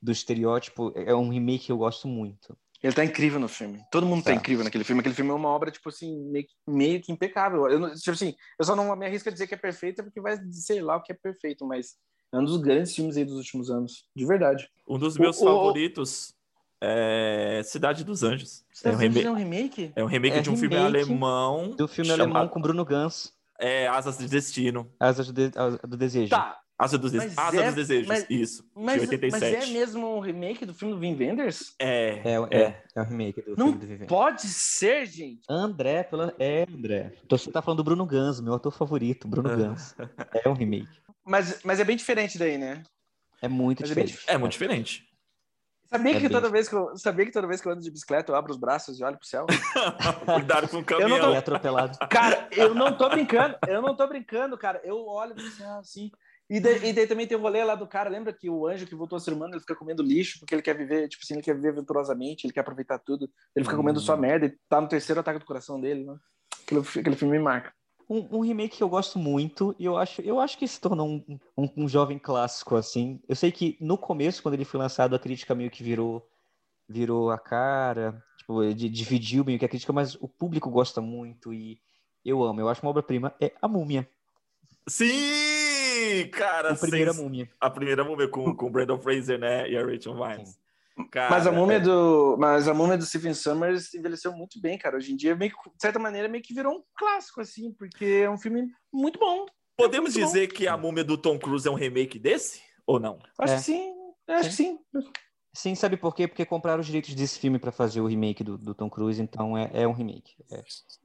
do estereótipo. É um remake que eu gosto muito. Ele tá incrível no filme. Todo mundo tá, tá incrível naquele filme. Aquele filme é uma obra, tipo assim, meio, meio que impecável. Eu, tipo assim, eu só não me arrisco a dizer que é perfeita, porque vai sei lá o que é perfeito, mas é um dos grandes filmes aí dos últimos anos. De verdade. Um dos meus o, favoritos o... é Cidade dos Anjos. é um, remake, é um remake? É um remake é de um remake filme alemão. Do filme chamado... alemão com Bruno Gans. É Asas de Destino. Asas do, de... do Desejo. Tá, Asa dos, Asa é, dos Desejos, mas, isso, mas, de 87. Mas é mesmo um remake do filme do Vin Wenders? É, é, é, é, é o remake do Não filme do Vin Wenders. pode ser, gente! André, pela... é, André. Você tá falando do Bruno Gans, meu ator favorito, Bruno. Gans. É um remake. Mas, mas é bem diferente daí, né? É muito diferente. É, é, muito diferente. Sabia, é que toda vez que eu, sabia que toda vez que eu ando de bicicleta eu abro os braços e olho pro céu? Cuidado com o caminhão. Eu não tô... atropelado. Cara, eu não tô brincando, eu não tô brincando, cara. Eu olho pro céu assim, e, de, e daí também tem o rolê lá do cara, lembra que o anjo que voltou a ser humano, ele fica comendo lixo porque ele quer viver, tipo assim, ele quer viver aventurosamente, ele quer aproveitar tudo, ele fica comendo só hum. merda e tá no terceiro ataque do coração dele, né? Aquele, aquele filme me marca. Um, um, remake que eu gosto muito e eu acho, eu acho que se tornou um, um, um, jovem clássico, assim. Eu sei que no começo, quando ele foi lançado, a crítica meio que virou, virou a cara, tipo, dividiu meio que a crítica, mas o público gosta muito e eu amo. Eu acho uma obra-prima é A Múmia. Sim! cara. A primeira múmia. A primeira múmia com, com o Brandon Fraser, né? E a Rachel Vines. Cara, mas a múmia é... do mas a múmia do Stephen Summers envelheceu muito bem, cara. Hoje em dia, meio que, de certa maneira, meio que virou um clássico, assim, porque é um filme muito bom. Podemos é muito dizer bom. que a múmia do Tom Cruise é um remake desse? Ou não? Acho é. que sim. Acho sim. que sim. Sim, sabe por quê? Porque compraram os direitos desse filme para fazer o remake do, do, Tom Cruise, então é, é um remake. É.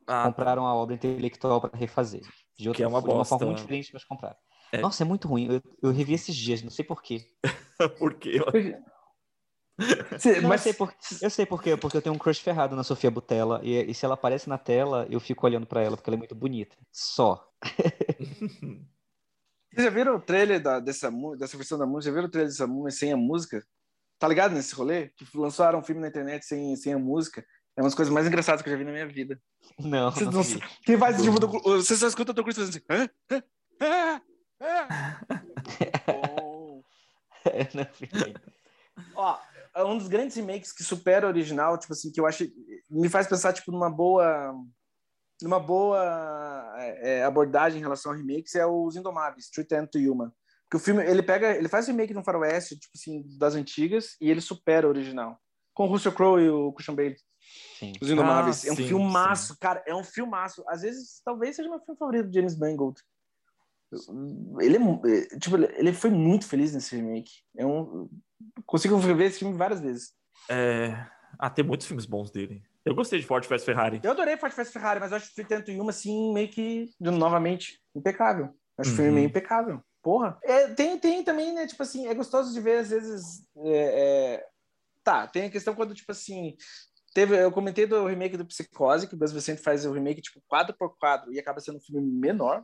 Ah, compraram a obra intelectual para refazer. De, outra, que é uma, de uma forma muito diferente, mas compraram. É. Nossa, é muito ruim. Eu, eu revi esses dias, não sei porquê. por quê? Sim, mas... eu, sei por, eu sei por quê, porque eu tenho um crush ferrado na Sofia Butella e, e se ela aparece na tela, eu fico olhando para ela porque ela é muito bonita. Só. Vocês já viram o trailer da, dessa, dessa versão da música? Já viram o trailer dessa música sem a música? Tá ligado nesse rolê? Que lançaram um filme na internet sem, sem a música. É uma das coisas mais engraçadas que eu já vi na minha vida. Não. Vocês, não, quem faz tipo, você só escuta o teu Cruise fazendo assim. Hã? Hã? Ó, é um dos grandes remakes que supera o original, tipo assim, que eu acho me faz pensar tipo numa boa numa boa é, é abordagem em relação a remakes é os Indomáveis, Street and to Yuma. Porque o filme, ele pega, ele faz remake no faroeste, tipo assim, das antigas e ele supera o original. Com o Russell Crowe e o Christian Bale. Sim. Os Indomáveis. Ah, é um sim, filmaço, sim. cara, é um filmaço. Às vezes, talvez seja meu filme favorito de James Mangold. Ele, é, tipo, ele foi muito feliz nesse remake. É um, consigo ver esse filme várias vezes. É... Ah, tem muitos filmes bons dele. Eu gostei de Ford vs Ferrari. Eu adorei Ford vs Ferrari, mas eu acho que tento em uma assim, meio que, novamente, impecável. Acho uhum. o filme meio impecável. Porra. É, tem, tem também, né? Tipo assim, é gostoso de ver, às vezes. É, é... Tá, tem a questão quando, tipo assim. Teve, eu comentei do remake do Psicose, que o Gus Vicente faz o remake, tipo, quadro por quadro, e acaba sendo um filme menor.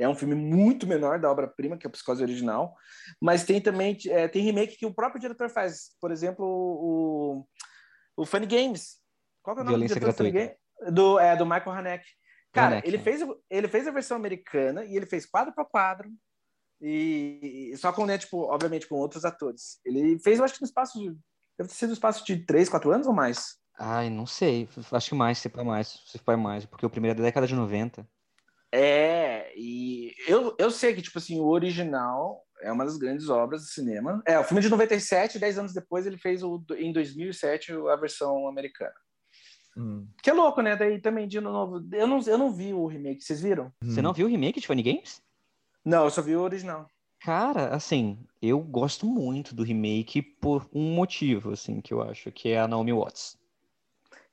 É um filme muito menor da obra-prima, que é a Psicose original. Mas tem também é, tem remake que o próprio diretor faz. Por exemplo, o, o Funny Games. Qual é o nome Violência do diretor? Do, é, do Michael Haneke. Cara, Haneke, ele, é. fez, ele fez a versão americana e ele fez quadro para quadro. E, só com, né, tipo, obviamente, com outros atores. Ele fez, eu acho que no espaço de. Deve ter sido no espaço de 3, 4 anos ou mais? Ai, não sei. Acho que mais, se for mais. Se for mais, porque o primeiro é da década de 90. É, e eu, eu sei que, tipo assim, o original é uma das grandes obras do cinema. É, o filme de 97, 10 anos depois ele fez o, em 2007 a versão americana. Hum. Que é louco, né? Daí também, de novo, eu não, eu não vi o remake, vocês viram? Você não viu o remake de Funny Games? Não, eu só vi o original. Cara, assim, eu gosto muito do remake por um motivo, assim, que eu acho, que é a Naomi Watts.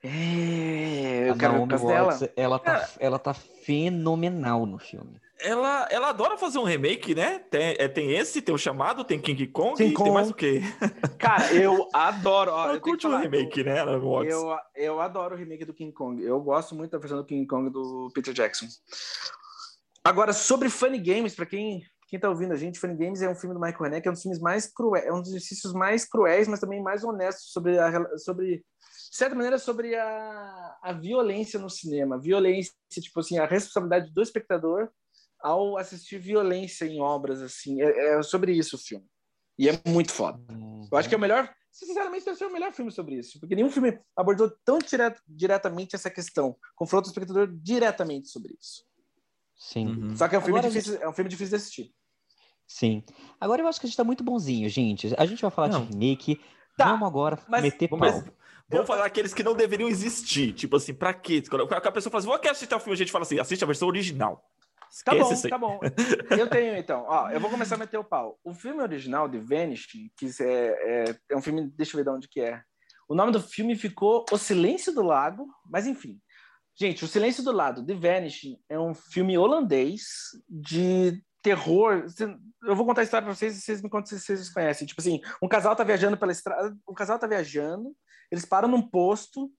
É, eu a quero Naomi Watts, dela. Ela tá, é. ela tá fenomenal no filme. Ela, ela adora fazer um remake, né? Tem, é, tem esse, tem o chamado, tem King Kong, King Kong. tem mais o quê? Cara, eu adoro. Ó, eu curto o remake, né? Eu, eu adoro o remake do King Kong. Eu gosto muito da versão do King Kong do Peter Jackson. Agora, sobre Funny Games, para quem quem tá ouvindo a gente, Funny Games é um filme do Michael Haneke, é um dos filmes mais cruéis, é um dos exercícios mais cruéis, mas também mais honestos sobre a sobre de certa maneira sobre a, a violência no cinema, violência, tipo assim, a responsabilidade do espectador ao assistir violência em obras assim, é, é sobre isso o filme. E é muito foda. Uhum. Eu acho que é o melhor, sinceramente, deve ser o melhor filme sobre isso, porque nenhum filme abordou tão direto, diretamente essa questão, confronta o espectador diretamente sobre isso. Sim. Uhum. Só que é um filme difícil, gente... é um filme difícil de assistir. Sim. Agora eu acho que a gente tá muito bonzinho, gente. A gente vai falar não. de remake. Tá, Vamos agora mas, meter pau. Vamos falar aqueles que não deveriam existir. Tipo assim, pra quê? Quando a pessoa fala assim, vou querer assistir o filme, a gente fala assim, assiste a versão original. Tá bom, tá bom. Eu tenho então. Ó, eu vou começar a meter o pau. O filme original de Vanishing, que é, é, é um filme, deixa eu ver de onde que é. O nome do filme ficou O Silêncio do Lago, mas enfim. Gente, O Silêncio do Lado, The Vanishing, é um filme holandês de terror. Eu vou contar a história para vocês e vocês me contam se vocês conhecem. Tipo assim, um casal tá viajando pela estrada, um casal tá viajando, eles param num posto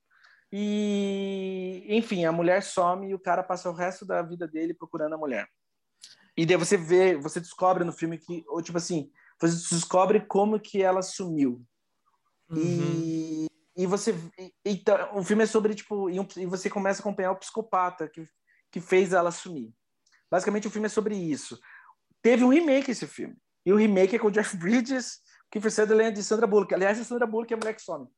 e, enfim, a mulher some e o cara passa o resto da vida dele procurando a mulher. E daí você vê, você descobre no filme que, ou tipo assim, você descobre como que ela sumiu. Uhum. E, e você, então, o filme é sobre tipo, e, um, e você começa a acompanhar o psicopata que, que fez ela sumir. Basicamente, o filme é sobre isso. Teve um remake esse filme. E o remake é com o Jeff Bridges, Kiefer Sutherland e Sandra Bullock. Aliás, a Sandra Bullock é a mulher que some.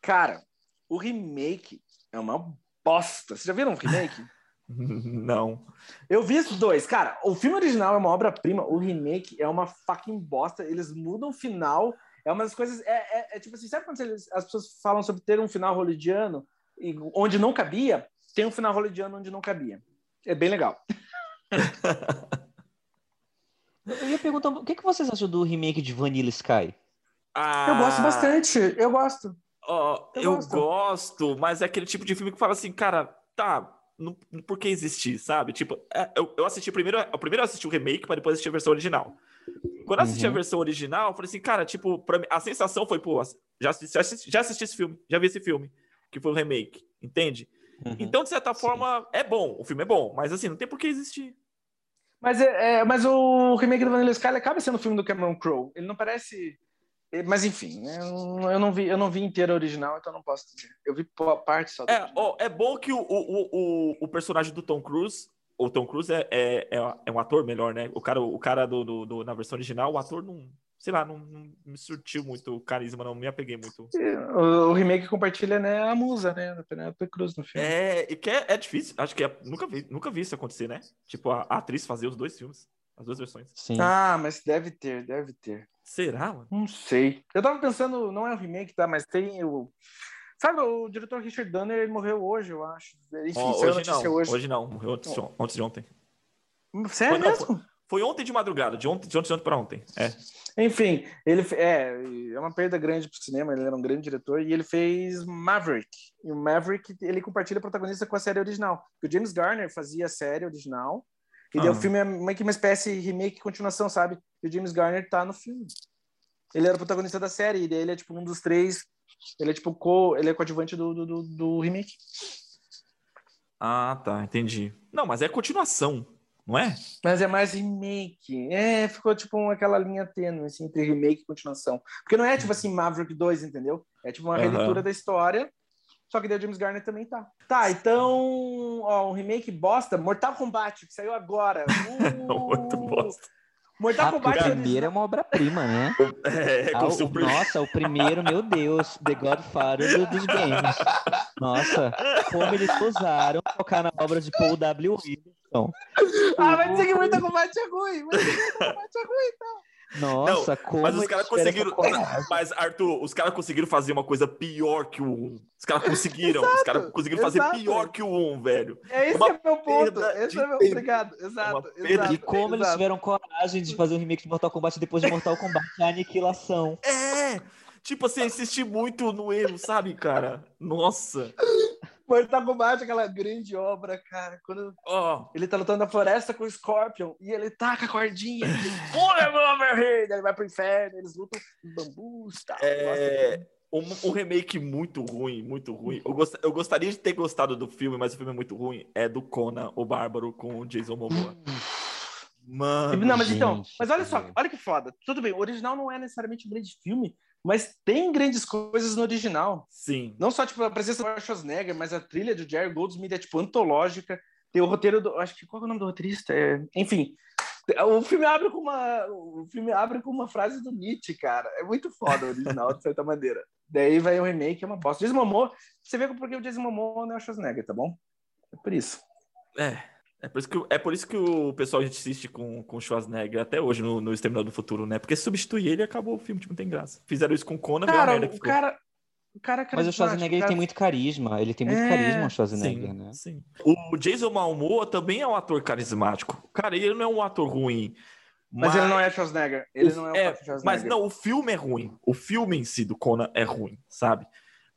Cara, o remake é uma bosta. Vocês já viram o remake? Não. Eu vi esses dois. Cara, o filme original é uma obra-prima. O remake é uma fucking bosta. Eles mudam o final. É uma das coisas. É, é, é tipo assim, sabe quando eles, as pessoas falam sobre ter um final hollywoodiano onde não cabia? Tem um final hollywoodiano onde não cabia. É bem legal. Eu ia perguntar, o que, que vocês acham do remake de Vanilla Sky? Ah, eu gosto bastante, eu gosto. Oh, eu, eu gosto. gosto. mas é aquele tipo de filme que fala assim, cara, tá, não, por que existir, sabe? Tipo, é, eu, eu assisti primeiro, eu primeiro assisti o remake, mas depois assisti a versão original. Quando eu assisti uhum. a versão original, eu falei assim, cara, tipo, pra mim, a sensação foi, pô, já assisti, já assisti, já assisti esse filme, já vi esse filme, que foi o remake, entende? Uhum. Então, de certa forma, Sim. é bom, o filme é bom, mas assim, não tem por que existir. Mas, é, é, mas o remake do Vanilla Sky acaba sendo o filme do Cameron Crowe. Ele não parece. Mas enfim, né, eu não vi, eu não vi inteiro original, então não posso dizer. Eu vi parte só. É, ó, é bom que o, o, o, o personagem do Tom Cruise, o Tom Cruise é, é, é, um ator melhor, né? O cara, o cara do, do, do na versão original, o ator não, sei lá, não, não, me surtiu muito o carisma, não me apeguei muito. O, o remake compartilha, né, a musa, né, a Penélope Cruz no filme. É, e que é, é difícil, acho que é, nunca, vi, nunca vi isso acontecer, né? Tipo, a, a, atriz fazer os dois filmes, as duas versões. Sim. Ah, mas deve ter, deve ter. Será, mano? Não sei. Eu tava pensando, não é o remake, tá, mas tem o... Sabe, o diretor Richard Donner, ele morreu hoje, eu acho. Enfim, oh, hoje não, hoje. hoje não, morreu antes, de, antes de ontem. Sério foi, mesmo? Não, foi ontem de madrugada, de ontem, de ontem, de ontem para ontem. É. Enfim, ele é, é uma perda grande para o cinema, ele era um grande diretor, e ele fez Maverick. E o Maverick, ele compartilha protagonista com a série original. O James Garner fazia a série original, e ah. daí o filme é meio que uma espécie de remake continuação, sabe? E o James Garner tá no filme. Ele era o protagonista da série, e daí ele é tipo um dos três. Ele é tipo co, ele é coadjuvante do, do, do, do remake. Ah, tá, entendi. Não, mas é continuação não é? Mas é mais remake. É, ficou tipo aquela linha tênue assim, entre remake e continuação. Porque não é tipo assim Maverick 2, entendeu? É tipo uma uhum. releitura da história. Só que daí o James Garner também tá. Tá, então, ó, um remake bosta, Mortal Kombat, que saiu agora. Uh... Muito bosta. Mortal ah, Kombat. O primeiro é uma obra-prima, né? É, ah, o, nossa, o primeiro, meu Deus, The Godfather do, dos games. Nossa, como eles usaram tocar na obra de Paul W. Então. Ah, vai dizer que Mortal Kombat é ruim. Vai dizer que Mortal Kombat é ruim, então. Nossa, não, como Mas os caras conseguiram. Mas, Arthur, os caras conseguiram fazer uma coisa pior que o 1. Os caras conseguiram. exato, os caras conseguiram exato. fazer pior que o 1, velho. É esse que é meu ponto. Esse é meu. Obrigado. Exato. exato e como exato. eles tiveram coragem de fazer um remake de Mortal Kombat depois de Mortal Kombat a aniquilação. É! Tipo assim, insistir muito no erro, sabe, cara? Nossa. Mortal Kombat, aquela grande obra, cara. Quando oh. ele tá lutando na floresta com o Scorpion e ele taca a cordinha. ele vai pro inferno, eles lutam em bambus tal. É... Um, um, remake muito ruim, muito ruim. Eu, gost, eu gostaria de ter gostado do filme, mas o filme é muito ruim. É do Conan, o Bárbaro, com o Jason Momoa. Mano. Não, mas então, mas olha só, olha que foda. Tudo bem, o original não é necessariamente um grande filme, mas tem grandes coisas no original. Sim. Não só tipo a presença do Schwarzenegger, mas a trilha do Jerry Goldsmith é tipo antológica. Tem o roteiro do, acho que qual é o nome do roteirista? É, enfim, o filme abre com uma, o filme abre com uma frase do Nietzsche, cara. É muito foda o original de certa maneira. Daí vai o remake, é uma bosta. Jason Momoa, você vê porque o Jason Momoa não é o Schwarzenegger, tá bom? É por isso. É. É por isso que, é por isso que o pessoal insiste com, com o Schwarzenegger até hoje no, no Exterminador do Futuro, né? Porque substituir ele acabou o filme, tipo, não tem graça. Fizeram isso com o Conan, cara, o cara, o cara Mas o Schwarzenegger cara... tem muito carisma. Ele tem muito é... carisma, o Schwarzenegger, sim, né? Sim. O Jason Momoa também é um ator carismático. Cara, ele não é um ator ruim. Mas, mas ele não é Schwarzenegger. Ele não é, é Schwarzenegger. Mas não, o filme é ruim. O filme em si do Conan é ruim, sabe?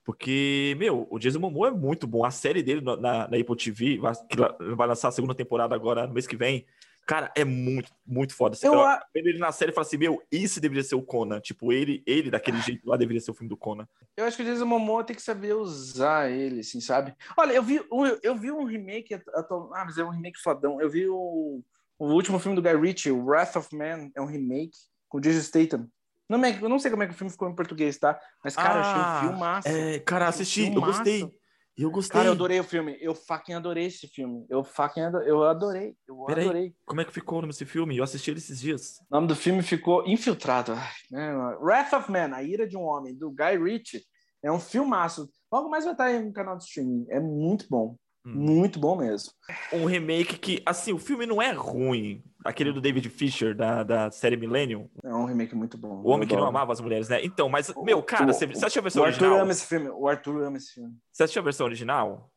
Porque, meu, o Jason Momoa é muito bom. A série dele na, na, na Apple TV, que vai lançar a segunda temporada agora no mês que vem. Cara, é muito, muito foda. Eu, eu vendo ele na série e falo assim, meu, isso deveria ser o Conan. Tipo, ele, ele daquele jeito lá deveria ser o filme do Conan. Eu acho que o Jason Momoa tem que saber usar ele, assim, sabe? Olha, eu vi, eu vi um remake, ah, mas é um remake fodão. Eu vi o, o último filme do Guy Ritchie, o Wrath of Man, é um remake com o Jason Statham. Não, eu não sei como é que o filme ficou em português, tá? Mas, cara, ah, eu achei um ah, filme massa. É, cara, assisti, um eu gostei. Eu gostei. Cara, eu adorei o filme. Eu fucking adorei esse filme. Eu fucking adorei. Eu adorei. Eu Pera adorei. Como é que ficou o nome desse filme? Eu assisti ele esses dias. O nome do filme ficou Infiltrado. Né? Wrath of Man, A Ira de um Homem, do Guy Ritchie. É um filmaço. Logo mais vai estar aí no canal de streaming. É muito bom. Hum. Muito bom mesmo. Um remake que, assim, o filme não é ruim. Aquele do David Fisher, da, da série Millennium. É um remake muito bom. O Homem que Não Amava as Mulheres, né? Então, mas, meu, cara, o, você, você assistiu a versão o original? O Arthur ama esse filme. O Arthur ama esse filme. Você assistiu a versão original?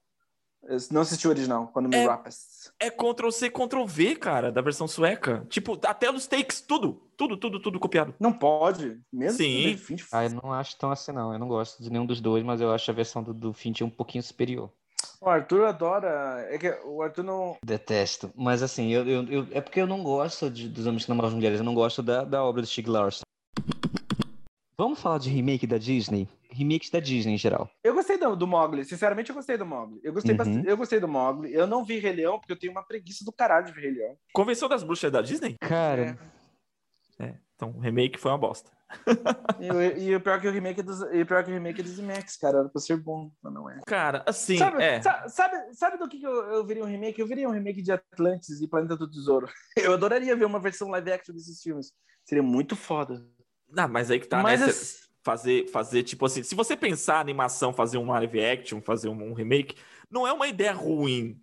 Eu não assisti o original, quando me é, rapas. É Ctrl-C, Ctrl-V, cara, da versão sueca. Tipo, até os takes, tudo. Tudo, tudo, tudo copiado. Não pode. Mesmo Sim. Ah, eu não acho tão assim, não. Eu não gosto de nenhum dos dois, mas eu acho a versão do, do Finch um pouquinho superior. O Arthur adora. É que o Arthur não. Detesto. Mas assim, eu, eu, eu é porque eu não gosto de, dos Homens que Namoram as Mulheres. Eu não gosto da, da obra do Stig Larsson. Vamos falar de remake da Disney? Remakes da Disney em geral. Eu gostei do, do Mogli. Sinceramente, eu gostei do Mogli. Eu gostei, uhum. bastante, eu gostei do Mogli. Eu não vi Rei Leão, porque eu tenho uma preguiça do caralho de ver Rei Leão. Convenção das Bruxas da Disney? Cara. É. Então, o remake foi uma bosta. e, o, pior que o remake é dos, e o pior que o remake dos IMAX, cara, era pra ser bom, mas não é. Cara, assim, sabe, é. Sabe, sabe, sabe do que, eu, eu viria um remake? Eu viria um remake de Atlantis e Planeta do Tesouro. Eu adoraria ver uma versão live action desses filmes. Seria muito foda. Não, mas aí que tá, mas né? As... Fazer, fazer, tipo assim, se você pensar animação, fazer um live action, fazer um, um remake, não é uma ideia ruim,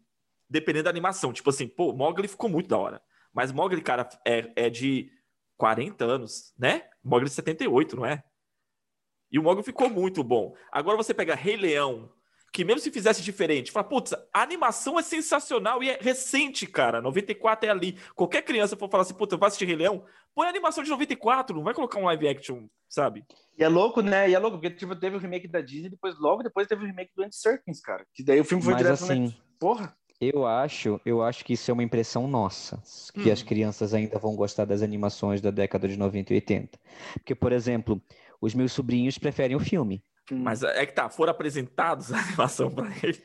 dependendo da animação. Tipo assim, pô, Mogli ficou muito da hora. Mas Mogli, cara, é, é de 40 anos, né? Mogli 78, não é? E o Mogli ficou muito bom. Agora você pega Rei Leão, que mesmo se fizesse diferente, fala, putz, a animação é sensacional e é recente, cara. 94 é ali. Qualquer criança for falar assim, putz, eu vou assistir Rei Leão, põe a animação de 94, não vai colocar um live action, sabe? E é louco, né? E é louco, porque tipo, teve o remake da Disney, depois, logo depois teve o remake do Andy Serkins, cara. Que daí o filme foi Mas, direto assim, Porra! Eu acho, eu acho que isso é uma impressão nossa, que hum. as crianças ainda vão gostar das animações da década de 90 e 80. Porque, por exemplo, os meus sobrinhos preferem o filme. Mas é que tá, foram apresentados a animação para eles.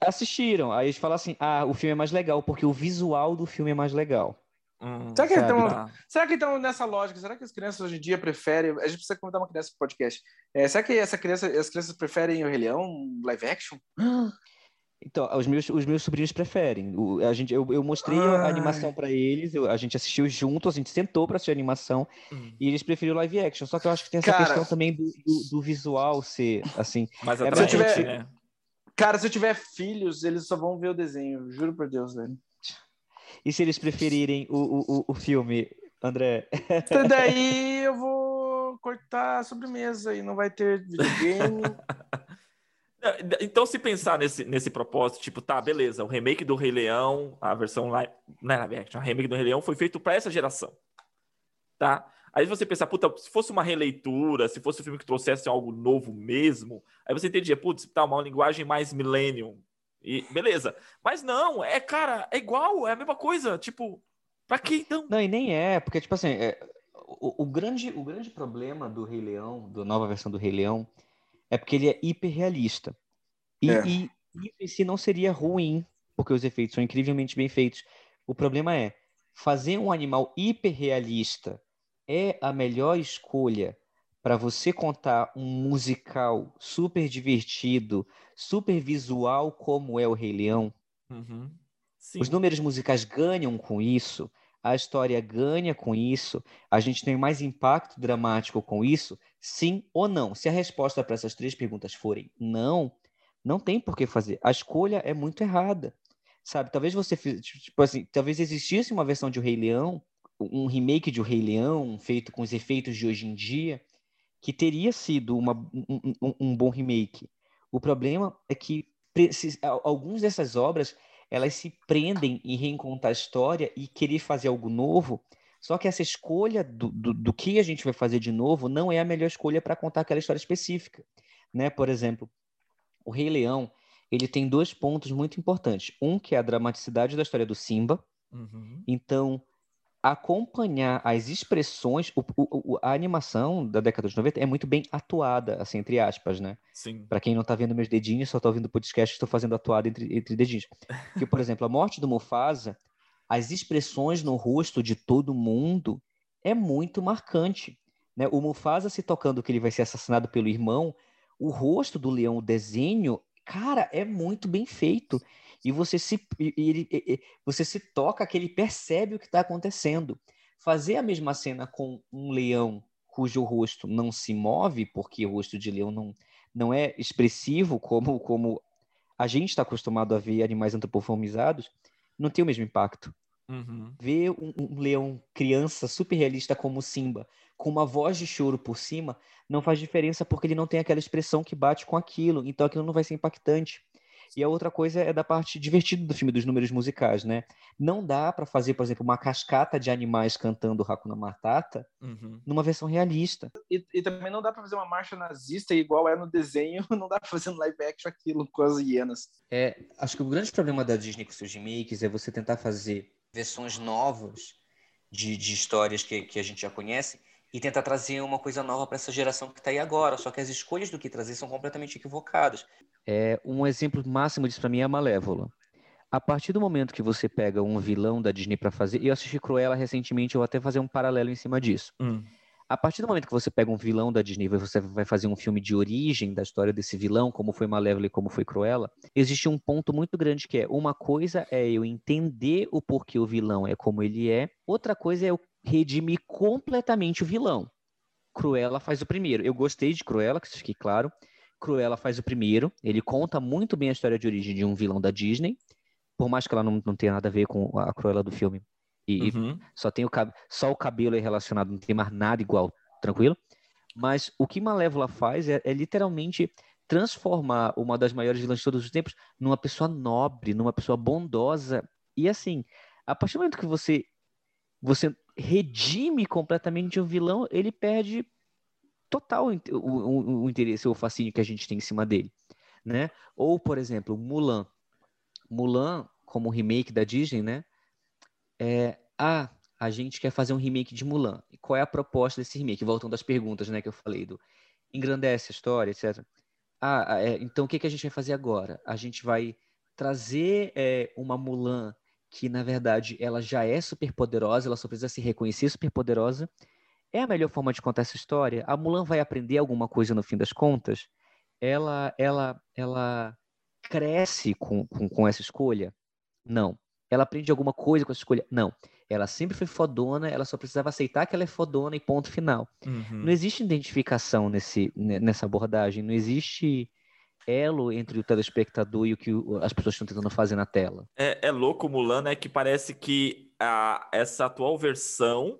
Assistiram, aí eles falam assim: ah, o filme é mais legal, porque o visual do filme é mais legal. Hum, será, que então, será que então nessa lógica, será que as crianças hoje em dia preferem. A gente precisa contar uma criança pro podcast. É, será que essa criança, as crianças preferem o Rei Leão live action? Então, os meus, os meus sobrinhos preferem. O, a gente, eu, eu mostrei Ai. a animação para eles, eu, a gente assistiu junto, a gente sentou para assistir a animação hum. e eles preferiram live action. Só que eu acho que tem essa Cara... questão também do, do, do, visual ser assim. Mas é se eu tiver, né? Cara, se eu tiver filhos, eles só vão ver o desenho, juro por Deus, velho. E se eles preferirem o, o, o filme, André? Então, daí eu vou cortar a sobremesa e não vai ter videogame. Então, se pensar nesse, nesse propósito, tipo, tá, beleza, o remake do Rei Leão, a versão live, não é live action, a remake do Rei Leão foi feito para essa geração, tá? Aí você pensar, puta, se fosse uma releitura, se fosse um filme que trouxesse algo novo mesmo, aí você entendia, putz, tá, uma linguagem mais millennium, e beleza. Mas não, é, cara, é igual, é a mesma coisa, tipo, pra que então? Não, e nem é, porque, tipo assim, é, o, o, grande, o grande problema do Rei Leão, da nova versão do Rei Leão, é porque ele é hiperrealista. E, é. e isso em si não seria ruim, porque os efeitos são incrivelmente bem feitos. O problema é, fazer um animal hiperrealista é a melhor escolha para você contar um musical super divertido, super visual como é o Rei Leão? Uhum. Os números musicais ganham com isso, a história ganha com isso, a gente tem mais impacto dramático com isso? Sim ou não? Se a resposta para essas três perguntas forem não, não tem por que fazer. A escolha é muito errada. Sabe, talvez você tipo assim, talvez existisse uma versão de O Rei Leão, um remake de O Rei Leão feito com os efeitos de hoje em dia, que teria sido uma, um, um, bom remake. O problema é que algumas dessas obras elas se prendem em reencontrar a história e querer fazer algo novo. Só que essa escolha do, do, do que a gente vai fazer de novo não é a melhor escolha para contar aquela história específica. Né? Por exemplo, o Rei Leão ele tem dois pontos muito importantes. Um que é a dramaticidade da história do Simba. Uhum. Então, acompanhar as expressões, o, o, a animação da década de 90 é muito bem atuada, assim, entre aspas, né? Sim. Para quem não tá vendo meus dedinhos, só tá ouvindo o podcast, estou fazendo atuada entre, entre dedinhos. Que, por exemplo, a morte do Mufasa, as expressões no rosto de todo mundo é muito marcante. Né? O Mufasa se tocando que ele vai ser assassinado pelo irmão, o rosto do leão, o desenho, cara, é muito bem feito e você se, ele, você se toca que ele percebe o que está acontecendo. Fazer a mesma cena com um leão cujo rosto não se move, porque o rosto de leão não, não é expressivo como, como a gente está acostumado a ver animais antropomorfizados, não tem o mesmo impacto. Uhum. Ver um, um, leão criança super realista como Simba, com uma voz de choro por cima, não faz diferença porque ele não tem aquela expressão que bate com aquilo, então aquilo não vai ser impactante. E a outra coisa é da parte divertida do filme, dos números musicais, né? Não dá para fazer, por exemplo, uma cascata de animais cantando Hakuna Matata uhum. numa versão realista. E, e também não dá para fazer uma marcha nazista igual é no desenho, não dá para fazer no live action aquilo com as hienas. É, acho que o grande problema da Disney com seus remakes é você tentar fazer versões novas de, de histórias que, que a gente já conhece e tentar trazer uma coisa nova para essa geração que está aí agora. Só que as escolhas do que trazer são completamente equivocadas. É, um exemplo máximo disso para mim é a Malévola. A partir do momento que você pega um vilão da Disney para fazer, e eu assisti Cruella recentemente, eu vou até fazer um paralelo em cima disso. Hum. A partir do momento que você pega um vilão da Disney, você vai fazer um filme de origem da história desse vilão, como foi Malévola e como foi Cruella, existe um ponto muito grande que é uma coisa é eu entender o porquê o vilão é como ele é, outra coisa é eu redimir completamente o vilão. Cruella faz o primeiro. Eu gostei de Cruella, que fique claro. Cruella faz o primeiro. Ele conta muito bem a história de origem de um vilão da Disney, por mais que ela não, não tenha nada a ver com a Cruella do filme. E, uhum. só tem o só o cabelo é relacionado, não tem mais nada igual, tranquilo? Mas o que Malévola faz é, é literalmente transformar uma das maiores vilãs de todos os tempos numa pessoa nobre, numa pessoa bondosa. E assim, a partir do momento que você você redime completamente o vilão, ele perde total o, o, o interesse ou o fascínio que a gente tem em cima dele, né? Ou, por exemplo, Mulan. Mulan, como remake da Disney, né? É, ah, a gente quer fazer um remake de Mulan. E qual é a proposta desse remake? Voltando às perguntas, né, que eu falei do engrandece a história, etc. Ah, é, então o que, que a gente vai fazer agora? A gente vai trazer é, uma Mulan que na verdade ela já é super poderosa, ela só precisa se reconhecer super poderosa. É a melhor forma de contar essa história? A Mulan vai aprender alguma coisa no fim das contas? Ela, ela, ela cresce com, com, com essa escolha? Não. Ela aprende alguma coisa com essa escolha? Não. Ela sempre foi fodona, ela só precisava aceitar que ela é fodona e ponto final. Uhum. Não existe identificação nesse, nessa abordagem, não existe elo entre o telespectador e o que as pessoas estão tentando fazer na tela. É, é louco, Mulan, né? Que parece que a, essa atual versão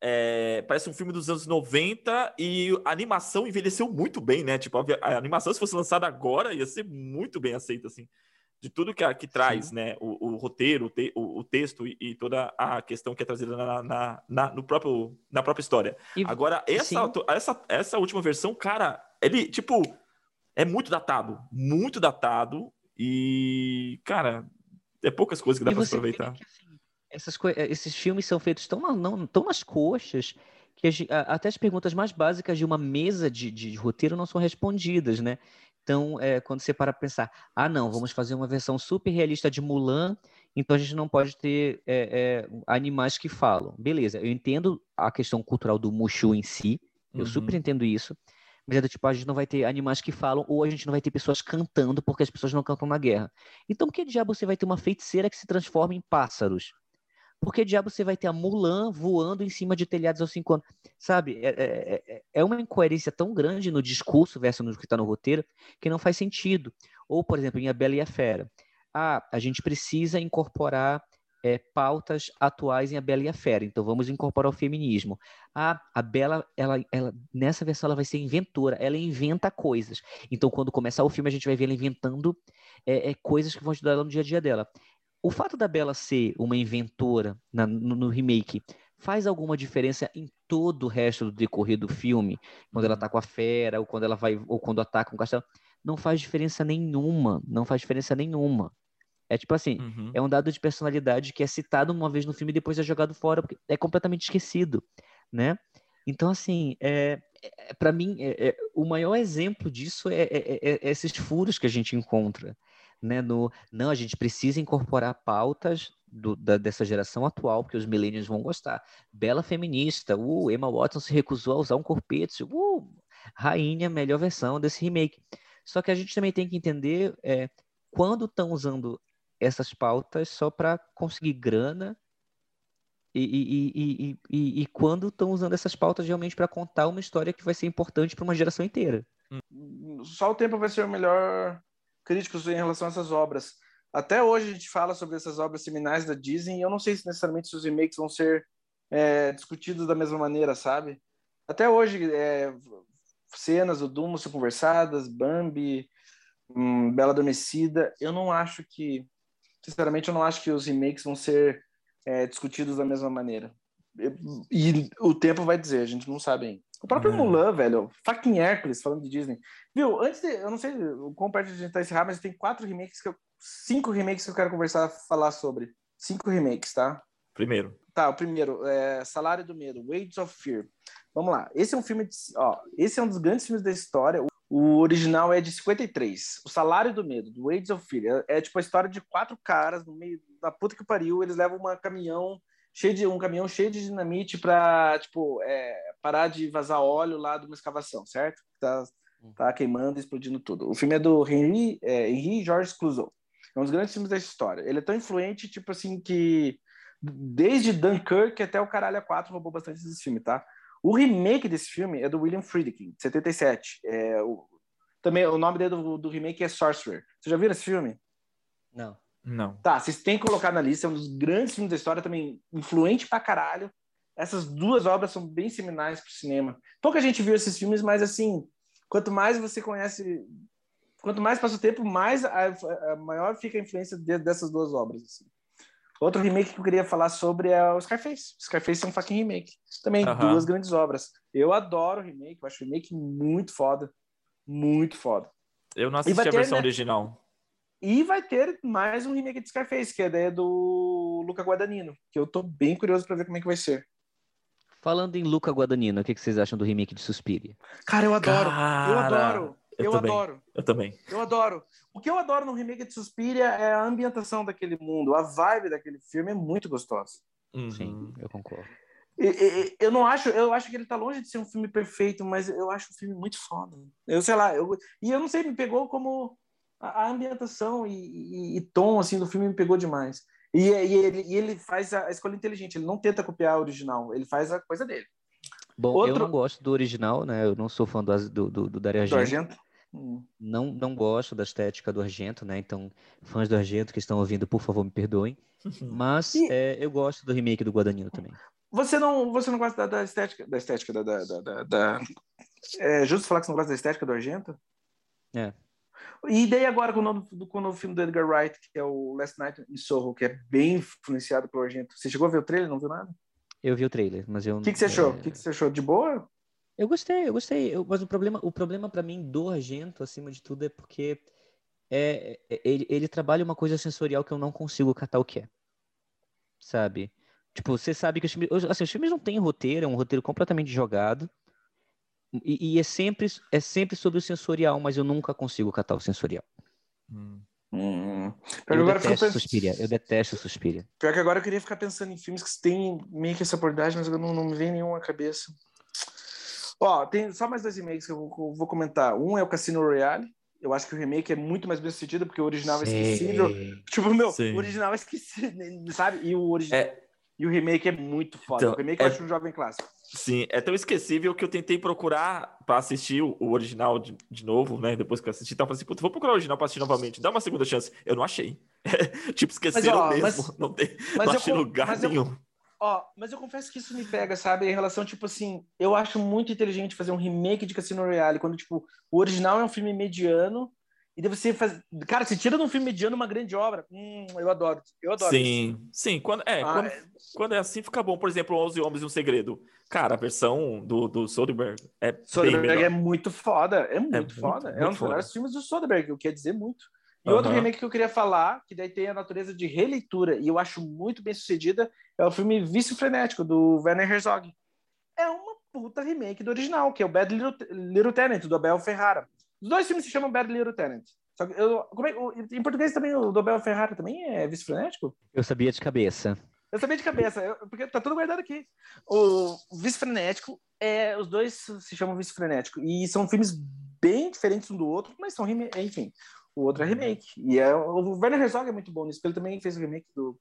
é, parece um filme dos anos 90 e a animação envelheceu muito bem, né? Tipo, a, a animação, se fosse lançada agora, ia ser muito bem aceita, assim. De tudo que, que traz, Sim. né? O, o roteiro, o, te, o, o texto e, e, toda a questão que é trazida na, na, na no próprio, na própria história. E, agora, essa, essa, essa última versão, cara, ele, tipo é muito datado, muito datado e, cara, é poucas coisas que dá para aproveitar. Que, assim, essas esses filmes são feitos tão, não, tão nas coxas que até as perguntas mais básicas de uma mesa de, de roteiro não são respondidas, né? Então, é, quando você para pensar, ah, não, vamos fazer uma versão super realista de Mulan, então a gente não pode ter é, é, animais que falam. Beleza, eu entendo a questão cultural do Mushu em si, eu uhum. super entendo isso, mas é do tipo, a gente não vai ter animais que falam, ou a gente não vai ter pessoas cantando, porque as pessoas não cantam na guerra. Então, por que diabo você vai ter uma feiticeira que se transforma em pássaros? Por que diabo você vai ter a Mulan voando em cima de telhados aos cinco anos? Sabe, é, é, é, é uma incoerência tão grande no discurso versus no que está no roteiro que não faz sentido. Ou, por exemplo, em A Bela e a Fera. Ah, a gente precisa incorporar é, pautas atuais em A Bela e a Fera. Então vamos incorporar o feminismo. A, a Bela, ela, ela, nessa versão, ela vai ser inventora. Ela inventa coisas. Então quando começar o filme, a gente vai ver ela inventando é, é, coisas que vão ajudar ela no dia a dia dela. O fato da Bela ser uma inventora na, no, no, remake faz alguma diferença em todo o resto do decorrer do filme? Quando ela uhum. tá com a fera, ou quando ela vai, ou quando ataca um castelo? Não faz diferença nenhuma. Não faz diferença nenhuma. É tipo assim, uhum. é um dado de personalidade que é citado uma vez no filme e depois é jogado fora, porque é completamente esquecido, né? Então, assim, é, é para mim, é, é, o maior exemplo disso é, é, é, esses furos que a gente encontra, né? No, não, a gente precisa incorporar pautas do, da, dessa geração atual, porque os millennials vão gostar. Bela feminista, uh, Emma Watson se recusou a usar um corpete, uh, rainha, melhor versão desse remake. Só que a gente também tem que entender é, quando estão usando essas pautas só para conseguir grana e, e, e, e, quando estão usando essas pautas realmente para contar uma história que vai ser importante para uma geração inteira. Só o tempo vai ser o melhor crítico em relação a essas obras. Até hoje a gente fala sobre essas obras seminais da Disney e eu não sei se necessariamente os remakes vão ser é, discutidos da mesma maneira, sabe? Até hoje, é, cenas do Dumbo são conversadas, Bambi, hum, Bela Adormecida, eu não acho que sinceramente, eu não acho que os remakes vão ser é, discutidos da mesma maneira. E, o tempo vai dizer, a gente não sabe ainda. O próprio é. Mulan, velho, fucking Hércules, falando de Disney. Viu, antes de, eu não sei o quão perto a gente tá encerrar, mas tem quatro remakes que eu, cinco remakes que eu quero conversar, falar sobre. Cinco remakes, tá? Primeiro. Tá, o primeiro, é Salário do Medo, Waves of Fear. Vamos lá. Esse é um filme, de, ó, esse é um dos grandes filmes da história. O original é de 53. O Salário do Medo, do Waves of Fear. É, é, tipo a história de quatro caras no meio da puta que pariu. Eles levam uma caminhão cheio de um caminhão cheio de dinamite para tipo é, parar de vazar óleo lá de uma escavação, certo? Tá, tá queimando, explodindo tudo. O filme é do Henry, é, Henry Georges Clouseau. É um dos grandes filmes da história. Ele é tão influente, tipo assim, que desde Dunkirk até o Caralho a 4 roubou bastante desse filme, tá? O remake desse filme é do William Friedkin, de 77. É, o, também o nome dele do, do remake é Sorcerer. Você já viu esse filme? Não. Não. Tá, vocês têm que colocar na lista, é um dos grandes filmes da história, também influente pra caralho. Essas duas obras são bem seminais pro cinema. Pouca gente viu esses filmes, mas assim, quanto mais você conhece, quanto mais passa o tempo, mais a, a maior fica a influência de, dessas duas obras. Assim. Outro remake que eu queria falar sobre é o Scarface. Scarface é um fucking remake. Também, duas grandes obras. Eu adoro o remake, eu acho o remake muito foda. Muito foda. Eu não assisti a versão né? original. E vai ter mais um remake de Scarface, que é do Luca Guadagnino, que eu tô bem curioso para ver como é que vai ser. Falando em Luca Guadagnino, o que vocês acham do remake de Suspiria? Cara, eu adoro. Cara... Eu adoro. Eu, eu adoro. Eu também. Eu adoro. O que eu adoro no remake de Suspiria é a ambientação daquele mundo. A vibe daquele filme é muito gostosa. Uhum. Sim, eu concordo. Eu não acho, eu acho que ele tá longe de ser um filme perfeito, mas eu acho o filme muito foda. Eu sei lá, eu, e eu não sei, me pegou como a, a ambientação e, e, e, tom assim do filme me pegou demais. E, e, ele, e ele faz a escolha inteligente, ele não tenta copiar a original, ele faz a coisa dele. Bom, Outro... eu não gosto do original, né? Eu não sou fã do, do, do, do Dario Argento. Do Argento? Hum. Não, não gosto da estética do Argento, né? Então, fãs do Argento que estão ouvindo, por favor, me perdoem. Mas e... é, eu gosto do remake do Guadagnino também. Você não, você não gosta da, da estética, da estética da, da, da, da... É justo falar que você não gosta da estética do Argento? É. E daí agora com o, novo, com o novo filme do Edgar Wright, que é o Last Night in Soho, que é bem influenciado pelo Argento. Você chegou a ver o trailer? Não viu nada? Eu vi o trailer, mas eu. O que, que você achou? O que, que você achou? De boa? Eu gostei, eu gostei. Eu, mas o problema, o problema para mim do Argento, acima de tudo, é porque é, é, ele, ele trabalha uma coisa sensorial que eu não consigo catar o que é. Sabe? Tipo, você sabe que os filmes, assim, os filmes não têm roteiro, é um roteiro completamente jogado. E, e, é, sempre, é sempre sobre o sensorial, mas eu nunca consigo catar o sensorial. Hum. Hum. Eu, detesto pens... Suspiria, eu detesto Suspiria. Pior que agora eu queria ficar pensando em filmes que têm meio que essa abordagem, mas eu não, não me vem nenhum à cabeça. Ó, tem só mais dois remakes que eu vou, vou comentar. Um é o Cassino Royale. Eu acho que o remake é muito mais bem sucedido, porque o original é esquecível. Tipo, meu, Sim. o original é esquecível, sabe? E o original. É... E o remake é muito foda. Então, o remake é... eu acho um jovem clássico. Sim, é tão esquecível que eu tentei procurar para assistir o, o original de, de, novo, né? Depois que eu assisti, então eu falei assim, vou procurar o original para assistir novamente, dá uma segunda chance. Eu não achei. tipo, esqueceram mas, ó, mesmo. Mas, não tem, mas não achei eu, lugar nenhum. Eu, ó, mas eu confesso que isso me pega, sabe? Em relação, tipo assim, eu acho muito inteligente fazer um remake de Cassino Royale, quando, tipo, o original é um filme mediano e daí você faz. Cara, você tira de um filme mediano uma grande obra. Hum, eu adoro. Eu adoro. Sim, isso. sim. Quando é, ah, quando, é... quando é assim, fica bom. Por exemplo, 11 Homens e um Segredo. Cara, a versão do, do Soderbergh é. Soderbergh é muito foda. É muito, é muito foda. Muito, é um dos melhores filmes do Soderbergh, o que quer dizer muito. E uhum. outro remake que eu queria falar, que daí tem a natureza de releitura, e eu acho muito bem sucedida, é o filme Vício Frenético, do Werner Herzog. É uma puta remake do original, que é o Bad Little, Little Tenant, do Abel Ferrara. Os dois filmes se chamam Bad Little Tenant. Só que eu, é, em português também, o do Abel Ferrara também é Vício Frenético? Eu sabia de cabeça. Eu sabia de cabeça, eu, porque tá tudo guardado aqui. O Vício Frenético, é, os dois se chamam Vício Frenético. E são filmes bem diferentes um do outro, mas são, enfim, o outro é remake. E é, o Werner Herzog é muito bom nisso, porque ele também fez o remake do,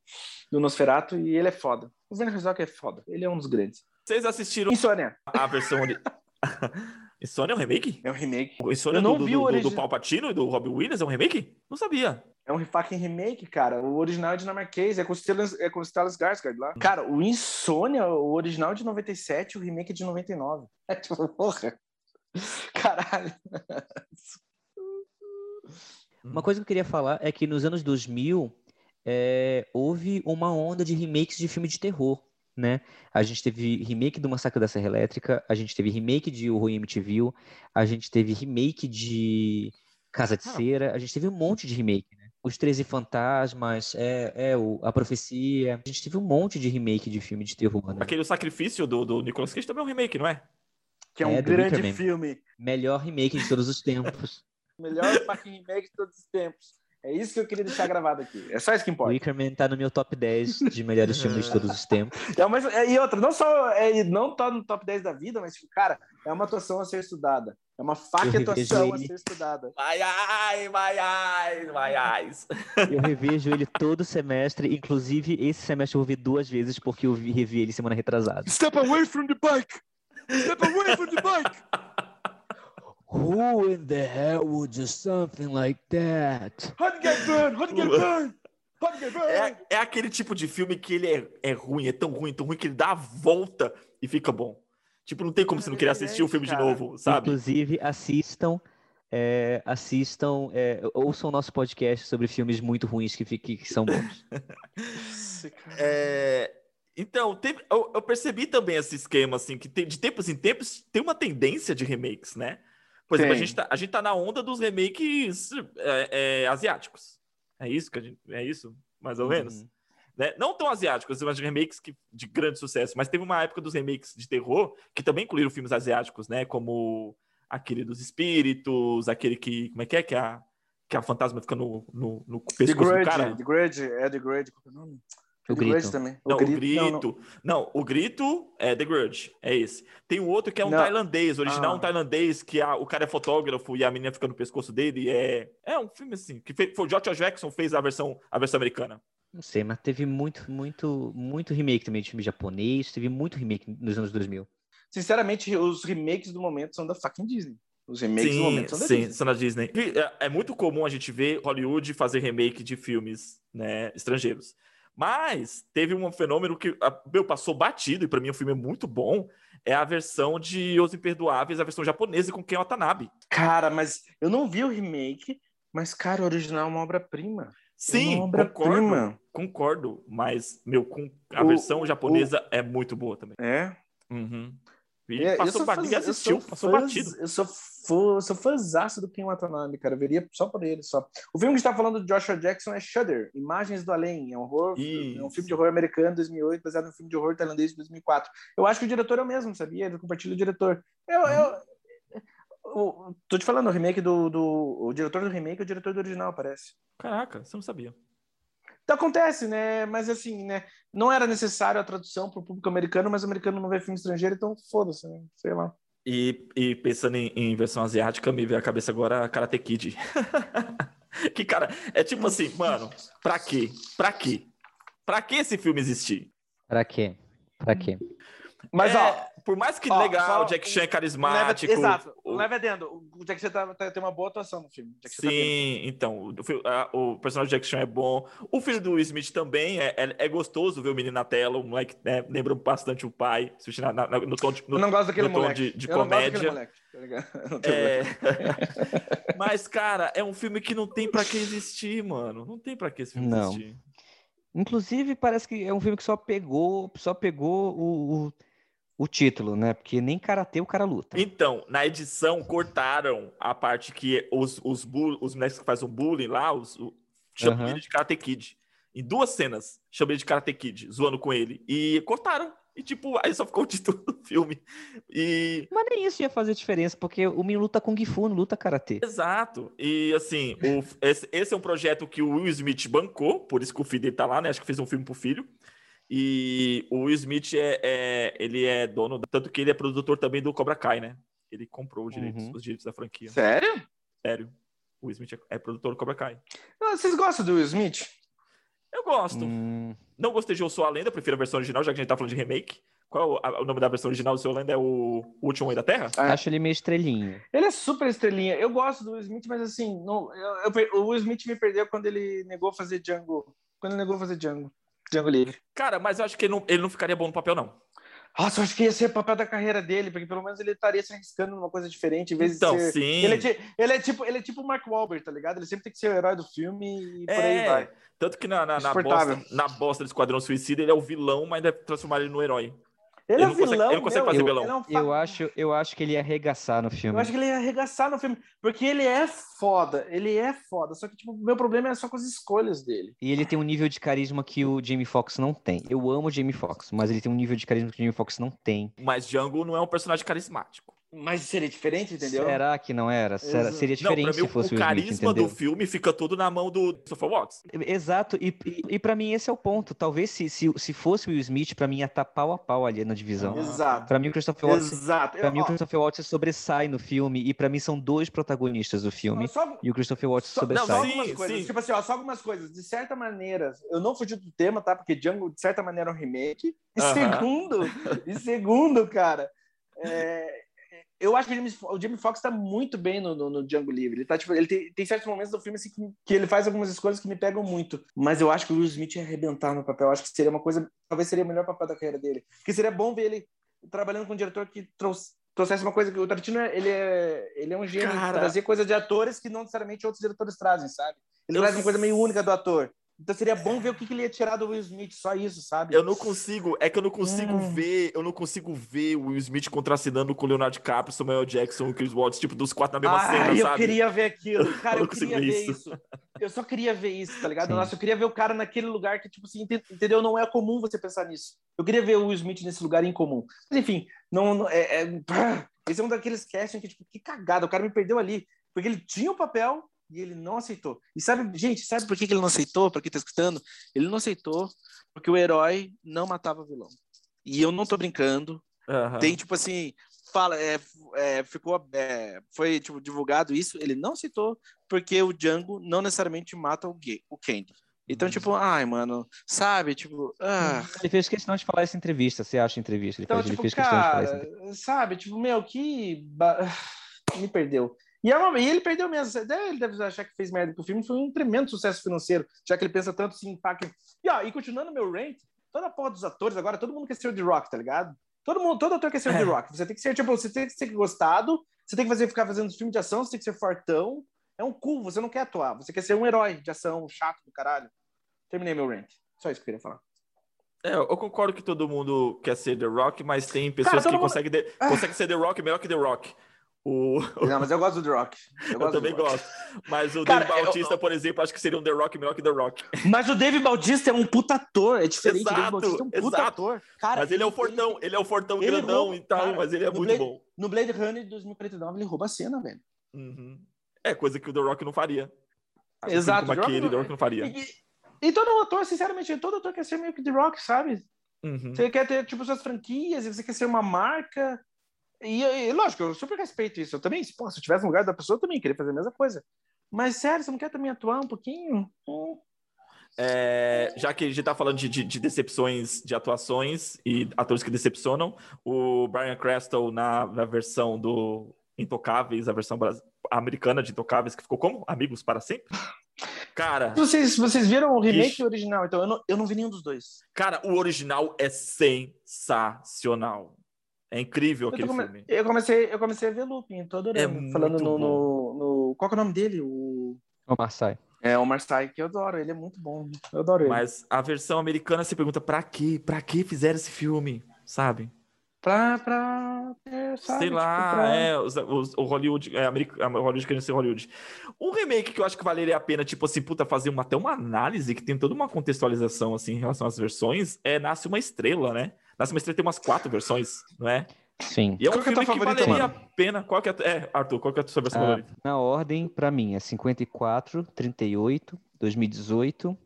do Nosferatu e ele é foda. O Werner Herzog é foda, ele é um dos grandes. Vocês assistiram Insônia. a versão. Insônia é um remake? É um remake. O Insônia Eu não do, vi do, o origi... do, Palpatino e do Robin Williams é um remake? Não sabia. É um fucking remake, cara. O original é dinamarquês, é com, Stellan, é com Stellan Skarsgård lá. Cara, o Insônia, o original é de 97, o remake é de 99. É tipo, porra. Caralho. Uma coisa que eu queria falar é que nos anos 2000 é, houve uma onda de remakes de filme de terror, né? A gente teve remake do Massacre da Serra Elétrica, a gente teve remake de O Rui MTV, a gente teve remake de Casa de. Cera, a gente teve um monte de remake, né? Os Treze Fantasmas, é, é o, A Profecia. A gente teve um monte de remake de filme de terror. Né? Aquele Sacrifício do, do Nicolas Cage também é um remake, não é? Que é um é, grande filme. Melhor remake de todos os tempos. Melhor fucking remake de todos os tempos. É isso que eu queria deixar gravado aqui. É só isso que importa. Wickerman tá no meu top 10 de melhores filmes de todos os tempos. É uma, é, e outra, não só é, não tá no top 10 da vida, mas, tipo, cara, é uma atuação a ser estudada. É uma faca atuação a ser estudada. Vai, ai, vai, ai, vai, ai. Eu revejo ele todo semestre, inclusive esse semestre eu vou ver duas vezes, porque eu revi ele semana retrasada. Step away from the bike! Step away from the bike! Who in the hell would do something like that? How to get burned? How to get burned? É, é aquele tipo de filme que ele é, é ruim, é tão ruim, tão ruim que ele dá a volta e fica bom. Tipo, não tem como você não querer assistir o filme de novo, sabe? Inclusive, assistam, é, assistam, é, ouçam o nosso podcast sobre filmes muito ruins que, que, que são bons. é, então, teve, eu, eu, percebi também esse esquema, assim, que tem, de tempos em tempos tem uma tendência de remakes, né? Por exemplo, a gente, tá, a gente tá na onda dos remakes é, é, asiáticos. É isso que a gente. É isso, mais ou uhum. menos. Né? Não tão asiáticos, mas remakes que, de grande sucesso. Mas teve uma época dos remakes de terror que também incluíram filmes asiáticos, né? Como aquele dos espíritos, aquele que. Como é que é? Que a, que a fantasma fica no, no, no pescoço The do cara. The Grudge, é The qual é o nome? O grito. também. Não, o grito. O grito não, não. não, o grito é The Grudge, é esse. Tem um outro que é um não. tailandês, original ah. um tailandês, que a, o cara é fotógrafo e a menina fica no pescoço dele. É, é um filme assim, que fez, foi o George Jackson fez a versão, a versão americana. Não sei, mas teve muito, muito, muito remake também de filme japonês, teve muito remake nos anos 2000. Sinceramente, os remakes do momento são da fucking Disney. Os remakes sim, do momento são da sim, Disney. são da Disney. É, é muito comum a gente ver Hollywood fazer remake de filmes né, estrangeiros. Mas teve um fenômeno que meu, passou batido, e para mim o filme é muito bom. É a versão de Os Imperdoáveis, a versão japonesa com Ken Watanabe. Cara, mas eu não vi o remake, mas, cara, o original é uma obra-prima. É Sim, obra concordo, concordo. Mas, meu, com a o, versão japonesa o... é muito boa também. É? Uhum. E é, passou faz... assistiu, passou fãs, batido. Eu sou, fã, sou fãzaço do Ken Watanabe, cara. Eu veria só por ele, só. O filme que está falando de Joshua Jackson é Shudder, Imagens do Além. É um, horror, é um filme de horror americano de 2008, baseado no filme de horror tailandês de 2004. Eu acho que o diretor é o mesmo, sabia? Ele compartilha o diretor. Eu, eu, o, tô te falando, o remake do, do. O diretor do remake é o diretor do original, parece. Caraca, você não sabia. Então acontece, né? Mas assim, né? Não era necessário a tradução para o público americano, mas o americano não vê filme estrangeiro, então foda-se, né? Sei lá. E, e pensando em, em, versão asiática, me veio a cabeça agora Karate Kid. que, cara, é tipo assim, mano, pra quê? Pra quê? Pra que esse filme existir? Pra quê? Pra quê? Mas, é, ó, por mais que ó, legal, o Jack Chan é carismático. Leve, exato, o, leve adendo. O Jack Chan tá, tá, tem uma boa atuação no filme. Tá sim, tá então, o, a, o, personagem do Jack Chan é bom. O filho do Will Smith também é, é, é gostoso ver o menino na tela, o moleque né, lembra bastante o pai, na, na, no tom de, no, Eu não gosto daquele tom moleque. de, de comédia. Moleque, tá é... Mas, cara, é um filme que não tem pra que existir, mano. Não tem pra que esse filme não. existir. Inclusive, parece que é um filme que só pegou, só pegou o, o o título, né? Porque nem karatê o cara luta. Então, na edição cortaram a parte que os, os, os moleques que fazem bullying lá, os, o, chamam uhum. de Karate Kid. Em duas cenas, chamei de Karate Kid, zoando com ele. E cortaram. E, tipo, aí só ficou o título do filme. E... Mas nem isso ia fazer diferença, porque o menino luta Kung Fu, não luta Karatê. Exato. E, assim, o, esse, esse, é um projeto que o Will Smith bancou, por isso que o filho dele tá lá, né? Acho que fez um filme pro filho. E o Will Smith é, é, ele é dono, tanto que ele é produtor também do Cobra Kai, né? Ele comprou os direitos, uhum. os direitos da franquia. Sério? Sério. O Will Smith é, é produtor do Cobra Kai. Ah, vocês gostam do Will Smith? Eu gosto. Hum... Não gostei de Eu Sou a Lenda, prefiro a versão original, já que a gente tá falando de remake. Qual é o, nome da versão original do Seu Lenda? É o, o Último Homem da Terra? É. Acho ele meio estrelinha. Ele é super estrelinha. Eu gosto do Will Smith, mas assim, não, eu, eu, o Will Smith me perdeu quando ele negou fazer Django. Quando ele negou fazer Django. Django Livre. Cara, mas eu acho que ele não, ele não ficaria bom no papel, não. Nossa, eu acho que ia ser o papel da carreira dele, porque pelo menos ele estaria se arriscando numa coisa diferente, em vez então, de ser... sim. Ele é, ele é, tipo, ele é tipo o Mark Wahlberg, tá ligado? Ele sempre tem que ser o herói do filme e por é, aí vai. Tanto que na, na, na, bosta, na bosta do Esquadrão Suicida ele é o vilão, mas deve transformar ele no herói. Ele, ele é vilão, consegue, ele não consegue fazer eu, vilão. É um eu, acho, eu acho que ele ia arregaçar no filme. Eu acho que ele ia arregaçar no filme, porque ele é foda, ele é foda, só que tipo, o meu problema é só com as escolhas dele. E ele tem um nível de carisma que o Jamie Foxx não tem. Eu amo o Jamie Foxx, mas ele tem um nível de carisma que o Jamie Foxx não tem. Mas Django não é um personagem carismático. Mas seria diferente, entendeu? Será que não era? Será, seria diferente não, mim, se fosse o, o carisma Smith, do filme fica todo na mão do Christopher Watts. Exato, e, e, e para mim esse é o ponto. Talvez se, se, se fosse o Will Smith, para mim ia estar tá pau a pau ali na divisão. Exato. Para mim o Christopher Watts, Exato. Pra mim, o Christopher Watts sobressai no filme, e para mim são dois protagonistas do filme. Só, e o Christopher Watts só, sobressai. Não, só algumas sim, coisas. Sim. Tipo assim, ó, só algumas coisas. De certa maneira, eu não fugi do tema, tá? Porque Django, de certa maneira, é um remake. E uh -huh. segundo, e segundo, cara. É, eu acho que o Jamie, o Jamie Foxx tá muito bem no, no, no, Django Livre. Ele, tá, tipo, ele tem, tem certos momentos do filme assim, que, que, ele faz algumas escolhas que me pegam muito. Mas eu acho que o Will Smith ia arrebentar no papel. Eu acho que seria uma coisa. Talvez seria o melhor papel da carreira dele. Porque seria bom ver ele trabalhando com um diretor que trouxe, trouxesse uma coisa que o Tarantino ele é, ele é um gênio Cara... trazer coisa de atores que não necessariamente outros diretores trazem, sabe? Ele eu... traz uma coisa meio única do ator. Então seria bom ver o que, que ele ia tirar do Will Smith, só isso, sabe? Eu não consigo, é que eu não consigo hum. ver, eu não consigo ver o Will Smith contracenando com o Leonardo DiCaprio, Samuel Jackson, Chris Watts, tipo, dos quatro na mesma ah, cena, eu sabe? Eu queria ver aquilo, cara, eu, eu queria ver isso. isso. Eu só queria ver isso, tá ligado? Sim. Nossa, eu queria ver o cara naquele lugar que, tipo assim, entendeu? Não é comum você pensar nisso. Eu queria ver o Will Smith nesse lugar incomum. Mas enfim, não, não é, é... esse é um daqueles castings que, tipo, que cagada, o cara me perdeu ali. Porque ele tinha o papel, e ele não aceitou. E sabe, gente, sabe por que ele não aceitou? Para quem tá escutando? Ele não aceitou porque o herói não matava o vilão. E eu não tô brincando. Uhum. Tem, tipo assim, fala, é, é, ficou, é, foi tipo, divulgado isso, ele não aceitou porque o Django não necessariamente mata o, gay, o Candy. Então, tipo, ai, mano, sabe? Tipo, ah. Ele fez questão de falar essa entrevista, você acha entrevista? Ele, então, fez, tipo, ele fez cara, questão de falar essa entrevista. Sabe, tipo, meu, que. Me perdeu. E, é uma, e, ele perdeu mesmo. Ele deve achar que fez merda com o filme. Foi um tremendo sucesso financeiro, já que ele pensa tanto assim, impacto. E, ó, e continuando meu rank, toda a porra dos atores agora, todo mundo quer ser o The Rock, tá ligado? Todo mundo, todo ator quer ser o The é. Rock. Você tem que ser, tipo, você tem que ser gostado, você tem que fazer, ficar fazendo filme de ação, você tem que ser fortão. É um cu, você não quer atuar, você quer ser um herói de ação chato do caralho. Terminei meu rank. Só isso que eu queria falar. É, eu concordo que todo mundo quer ser The Rock, mas tem pessoas Cara, que mundo... conseguem, de... ah. conseguem ser The Rock melhor que The Rock. O... Não, mas eu gosto do The Rock. Eu, eu também gosto. Mas o Cara, Dave Bautista, eu... por exemplo, acho que seria um The Rock melhor que The Rock. Mas o Dave Bautista é um puta ator, é diferente. Exato, o Dave Bautista é um puta exato. ator. Cara, mas ele, é o fortão, ele, ele é o fortão grandão rouba, e tal, cara, mas ele é muito Blade, bom. No Blade Runner de 2049, ele rouba a cena, velho. Uhum. É coisa que o The Rock não faria. Assim exato. Como aquele, The Rock não faria. E, e todo ator, sinceramente, todo ator quer ser meio que The Rock, sabe? Uhum. Você quer ter, tipo, suas franquias, você quer ser uma marca. E, e, lógico, eu super respeito isso. Eu também, pô, se eu tivesse no lugar da pessoa, eu também queria fazer a mesma coisa. Mas, sério, você não quer também atuar um pouquinho? Hum. É, já que a gente está falando de, de, de, decepções de atuações e atores que decepcionam, o Brian Creston na, na versão do Intocáveis, a versão americana de Intocáveis, que ficou como? Amigos para sempre? Cara. Vocês, vocês viram o remake e o original? Então, eu não, eu não vi nenhum dos dois. Cara, o original é sensacional. É incrível aquele come... filme. Eu comecei, eu comecei a ver Lupin, tô adorando. É falando no, no, no, Qual é o nome dele? O. O Marseille. É, o Marseille, que eu adoro, ele é muito bom. Eu adoro ele. Mas a versão americana se pergunta pra quê? Pra que fizeram esse filme? Sabe? Pra, pra ter, sabe? Sei lá, tipo, pra... é, os, os, o Hollywood, é, America, Hollywood querendo ser Hollywood. Um remake que eu acho que valeria a pena, tipo assim, puta, fazer uma, até uma análise que tem toda uma contextualização, assim, em relação às versões, é Nasce Uma Estrela, né? Nasce Uma Estrela tem umas quatro versões, não é? Sim. E é um qual filme que, é que valeria mano? a pena. Qual que é, é, Arthur, qual que é a sua versão ah, favorita? Na ordem, para mim, é 54, 38, 2018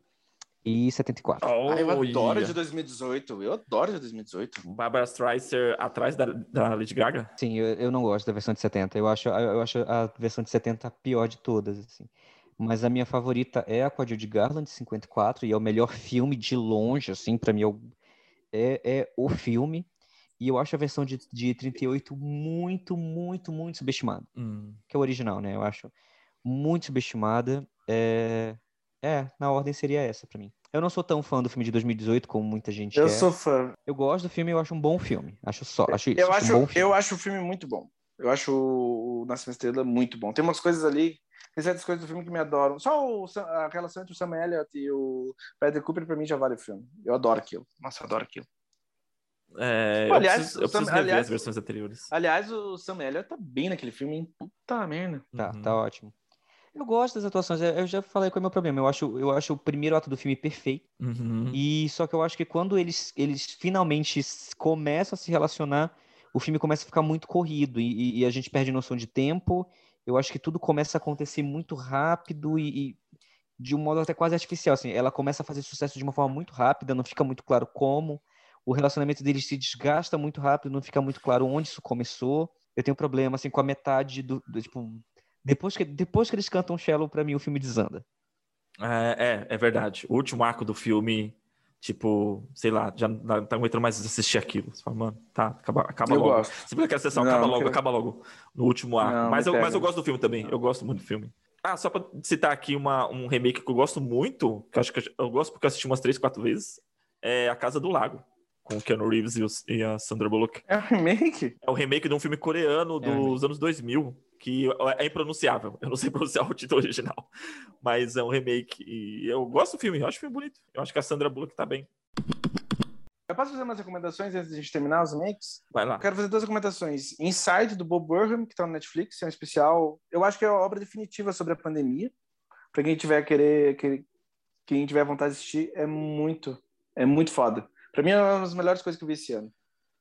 e 74. Oh, ah, eu adoro yeah. de 2018. Eu adoro de 2018. Barbara Streisand atrás da, da Lady Gaga? Sim, eu, eu não gosto da versão de 70. Eu acho, eu acho a versão de 70 a pior de todas, assim. Mas a minha favorita é a com a Judy Garland, 54, e é o melhor filme de longe, assim, para mim é o, é, é o filme. E eu acho a versão de, de 38 muito, muito, muito subestimada. Hum. Que é o original, né? Eu acho muito subestimada. É, é na ordem seria essa para mim. Eu não sou tão fã do filme de 2018 como muita gente Eu é. sou fã. Eu gosto do filme, eu acho um bom filme. Acho só, acho isso, eu acho, um eu acho o filme muito bom. Eu acho o Nascimento Estrela muito bom. Tem umas coisas ali, tem certas coisas do filme que me adoram. Só o, a relação entre o Sam Elliott e o Bradley Cooper, pra mim, já vale o filme. Eu adoro aquilo. Nossa, eu adoro aquilo. É, Pô, aliás, eu preciso, eu preciso Sam, aliás, as versões anteriores. Aliás, o Sam Elliott tá bem naquele filme, hein? Puta merda. Tá, uhum. tá ótimo. Eu gosto das atuações, eu já falei qual é o meu problema. Eu acho, eu acho o primeiro ato do filme perfeito. Uhum. E só que eu acho que quando eles, eles finalmente começam a se relacionar, o filme começa a ficar muito corrido e, e a gente perde noção de tempo. Eu acho que tudo começa a acontecer muito rápido e, e de um modo até quase artificial. Assim, ela começa a fazer sucesso de uma forma muito rápida, não fica muito claro como o relacionamento deles se desgasta muito rápido, não fica muito claro onde isso começou. Eu tenho problema assim com a metade do, do tipo depois que depois que eles cantam Shallow para mim o filme desanda. É, é, é, verdade. O último arco do filme, tipo, sei lá, já não tá aguentando mais assistir aquilo. Você fala, mano, tá, acaba, acaba logo. Gosto. Você vê aquela sessão, não, acaba logo, acaba logo no último arco. Não, mas, eu, mas eu gosto do filme também. Eu gosto muito do filme. Ah, só pra citar aqui uma, um remake que eu gosto muito, que eu acho que eu gosto porque eu assisti umas três, quatro vezes, é A Casa do Lago com o Keanu Reeves e, os, e, a Sandra Bullock. É um remake? É o um remake de um filme coreano é dos é anos 2000, que é impronunciável. Eu não sei pronunciar o título original, mas é um remake. E eu gosto do filme, eu acho o filme bonito. Eu acho que a Sandra Bullock tá bem. Eu posso fazer umas recomendações antes de a gente terminar os remakes? Vai lá. Eu quero fazer duas recomendações. Inside, do Bob Burnham, que tá no Netflix, é um especial. Eu acho que é a obra definitiva sobre a pandemia. Para quem tiver querer, querer, quem tiver vontade de assistir, é muito, é muito foda. Pra mim é uma das melhores coisas que eu vi esse ano.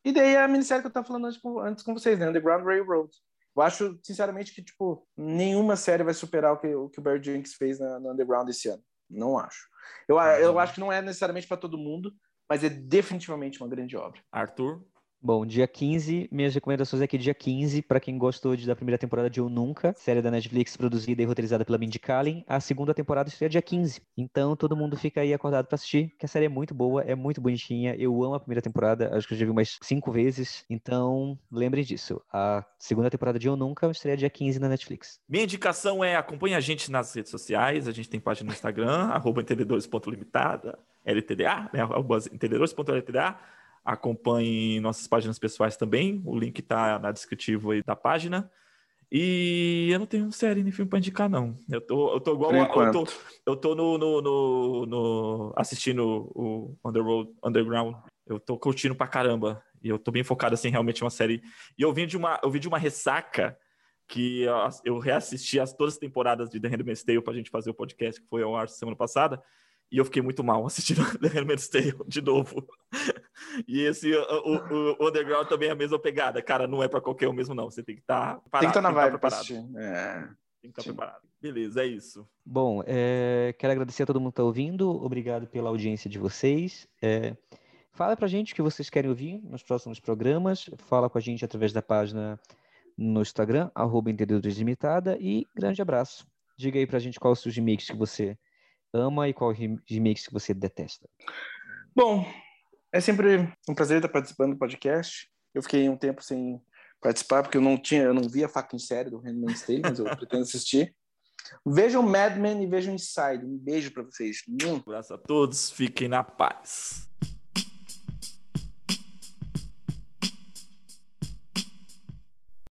E daí a minissérie que eu tava falando antes com, antes com vocês, né? Underground Railroad. Eu acho, sinceramente, que, tipo, nenhuma série vai superar o que o, que o Barry Jenkins fez na, no Underground esse ano. Não acho. Eu, eu acho que não é necessariamente para todo mundo, mas é definitivamente uma grande obra. Arthur? Bom, dia 15, minhas recomendações aqui dia 15, para quem gostou de, da primeira temporada de Eu Nunca, série da Netflix produzida e roteirizada pela Mindy Kaling, a segunda temporada estreia dia 15. Então todo mundo fica aí acordado para assistir, que a série é muito boa, é muito bonitinha, eu amo a primeira temporada, acho que eu já vi umas cinco vezes, então lembrem disso. A segunda temporada de Eu Nunca estreia dia 15 na Netflix. Minha indicação é acompanhe a gente nas redes sociais, a gente tem página no Instagram, arroba entendedores.limitada, LTDA, né, entendedores.ltda, Acompanhe nossas páginas pessoais também. O link está na descritivo aí da página. E eu não tenho série nem filme para indicar, não. Eu tô, eu tô igual. Eu tô, eu tô no, no, no, no, assistindo o Underworld, Underground. Eu tô curtindo pra caramba. E eu tô bem focado, assim, realmente uma série. E eu vim de uma, eu vim de uma ressaca que eu reassisti as todas as temporadas de The Handmaid's Tale pra gente fazer o podcast que foi ao ar semana passada. E eu fiquei muito mal assistindo The Handmaid's Tale de novo. e esse, o, o, o, Underground também é a mesma pegada. Cara, não é para qualquer um mesmo, não. Você tem que estar tá Tem que estar tá na tá vibe tá preparado. É. Tem que estar tá preparado. Beleza, é isso. Bom, é, quero agradecer a todo mundo que está ouvindo. Obrigado pela audiência de vocês. É, fala pra gente o que vocês querem ouvir nos próximos programas. Fala com a gente através da página no Instagram, arroba Entendedores Limitada, e grande abraço. Diga aí pra gente quais os remakes que você ama e qual remakes que você detesta. Bom, é sempre um prazer estar participando do podcast. Eu fiquei um tempo sem participar, porque eu não tinha, eu não via faca em série do Handmaid's Tale, mas eu pretendo assistir. Vejam Mad Men e vejam Inside. Um beijo para vocês. Um abraço a todos, fiquem na paz.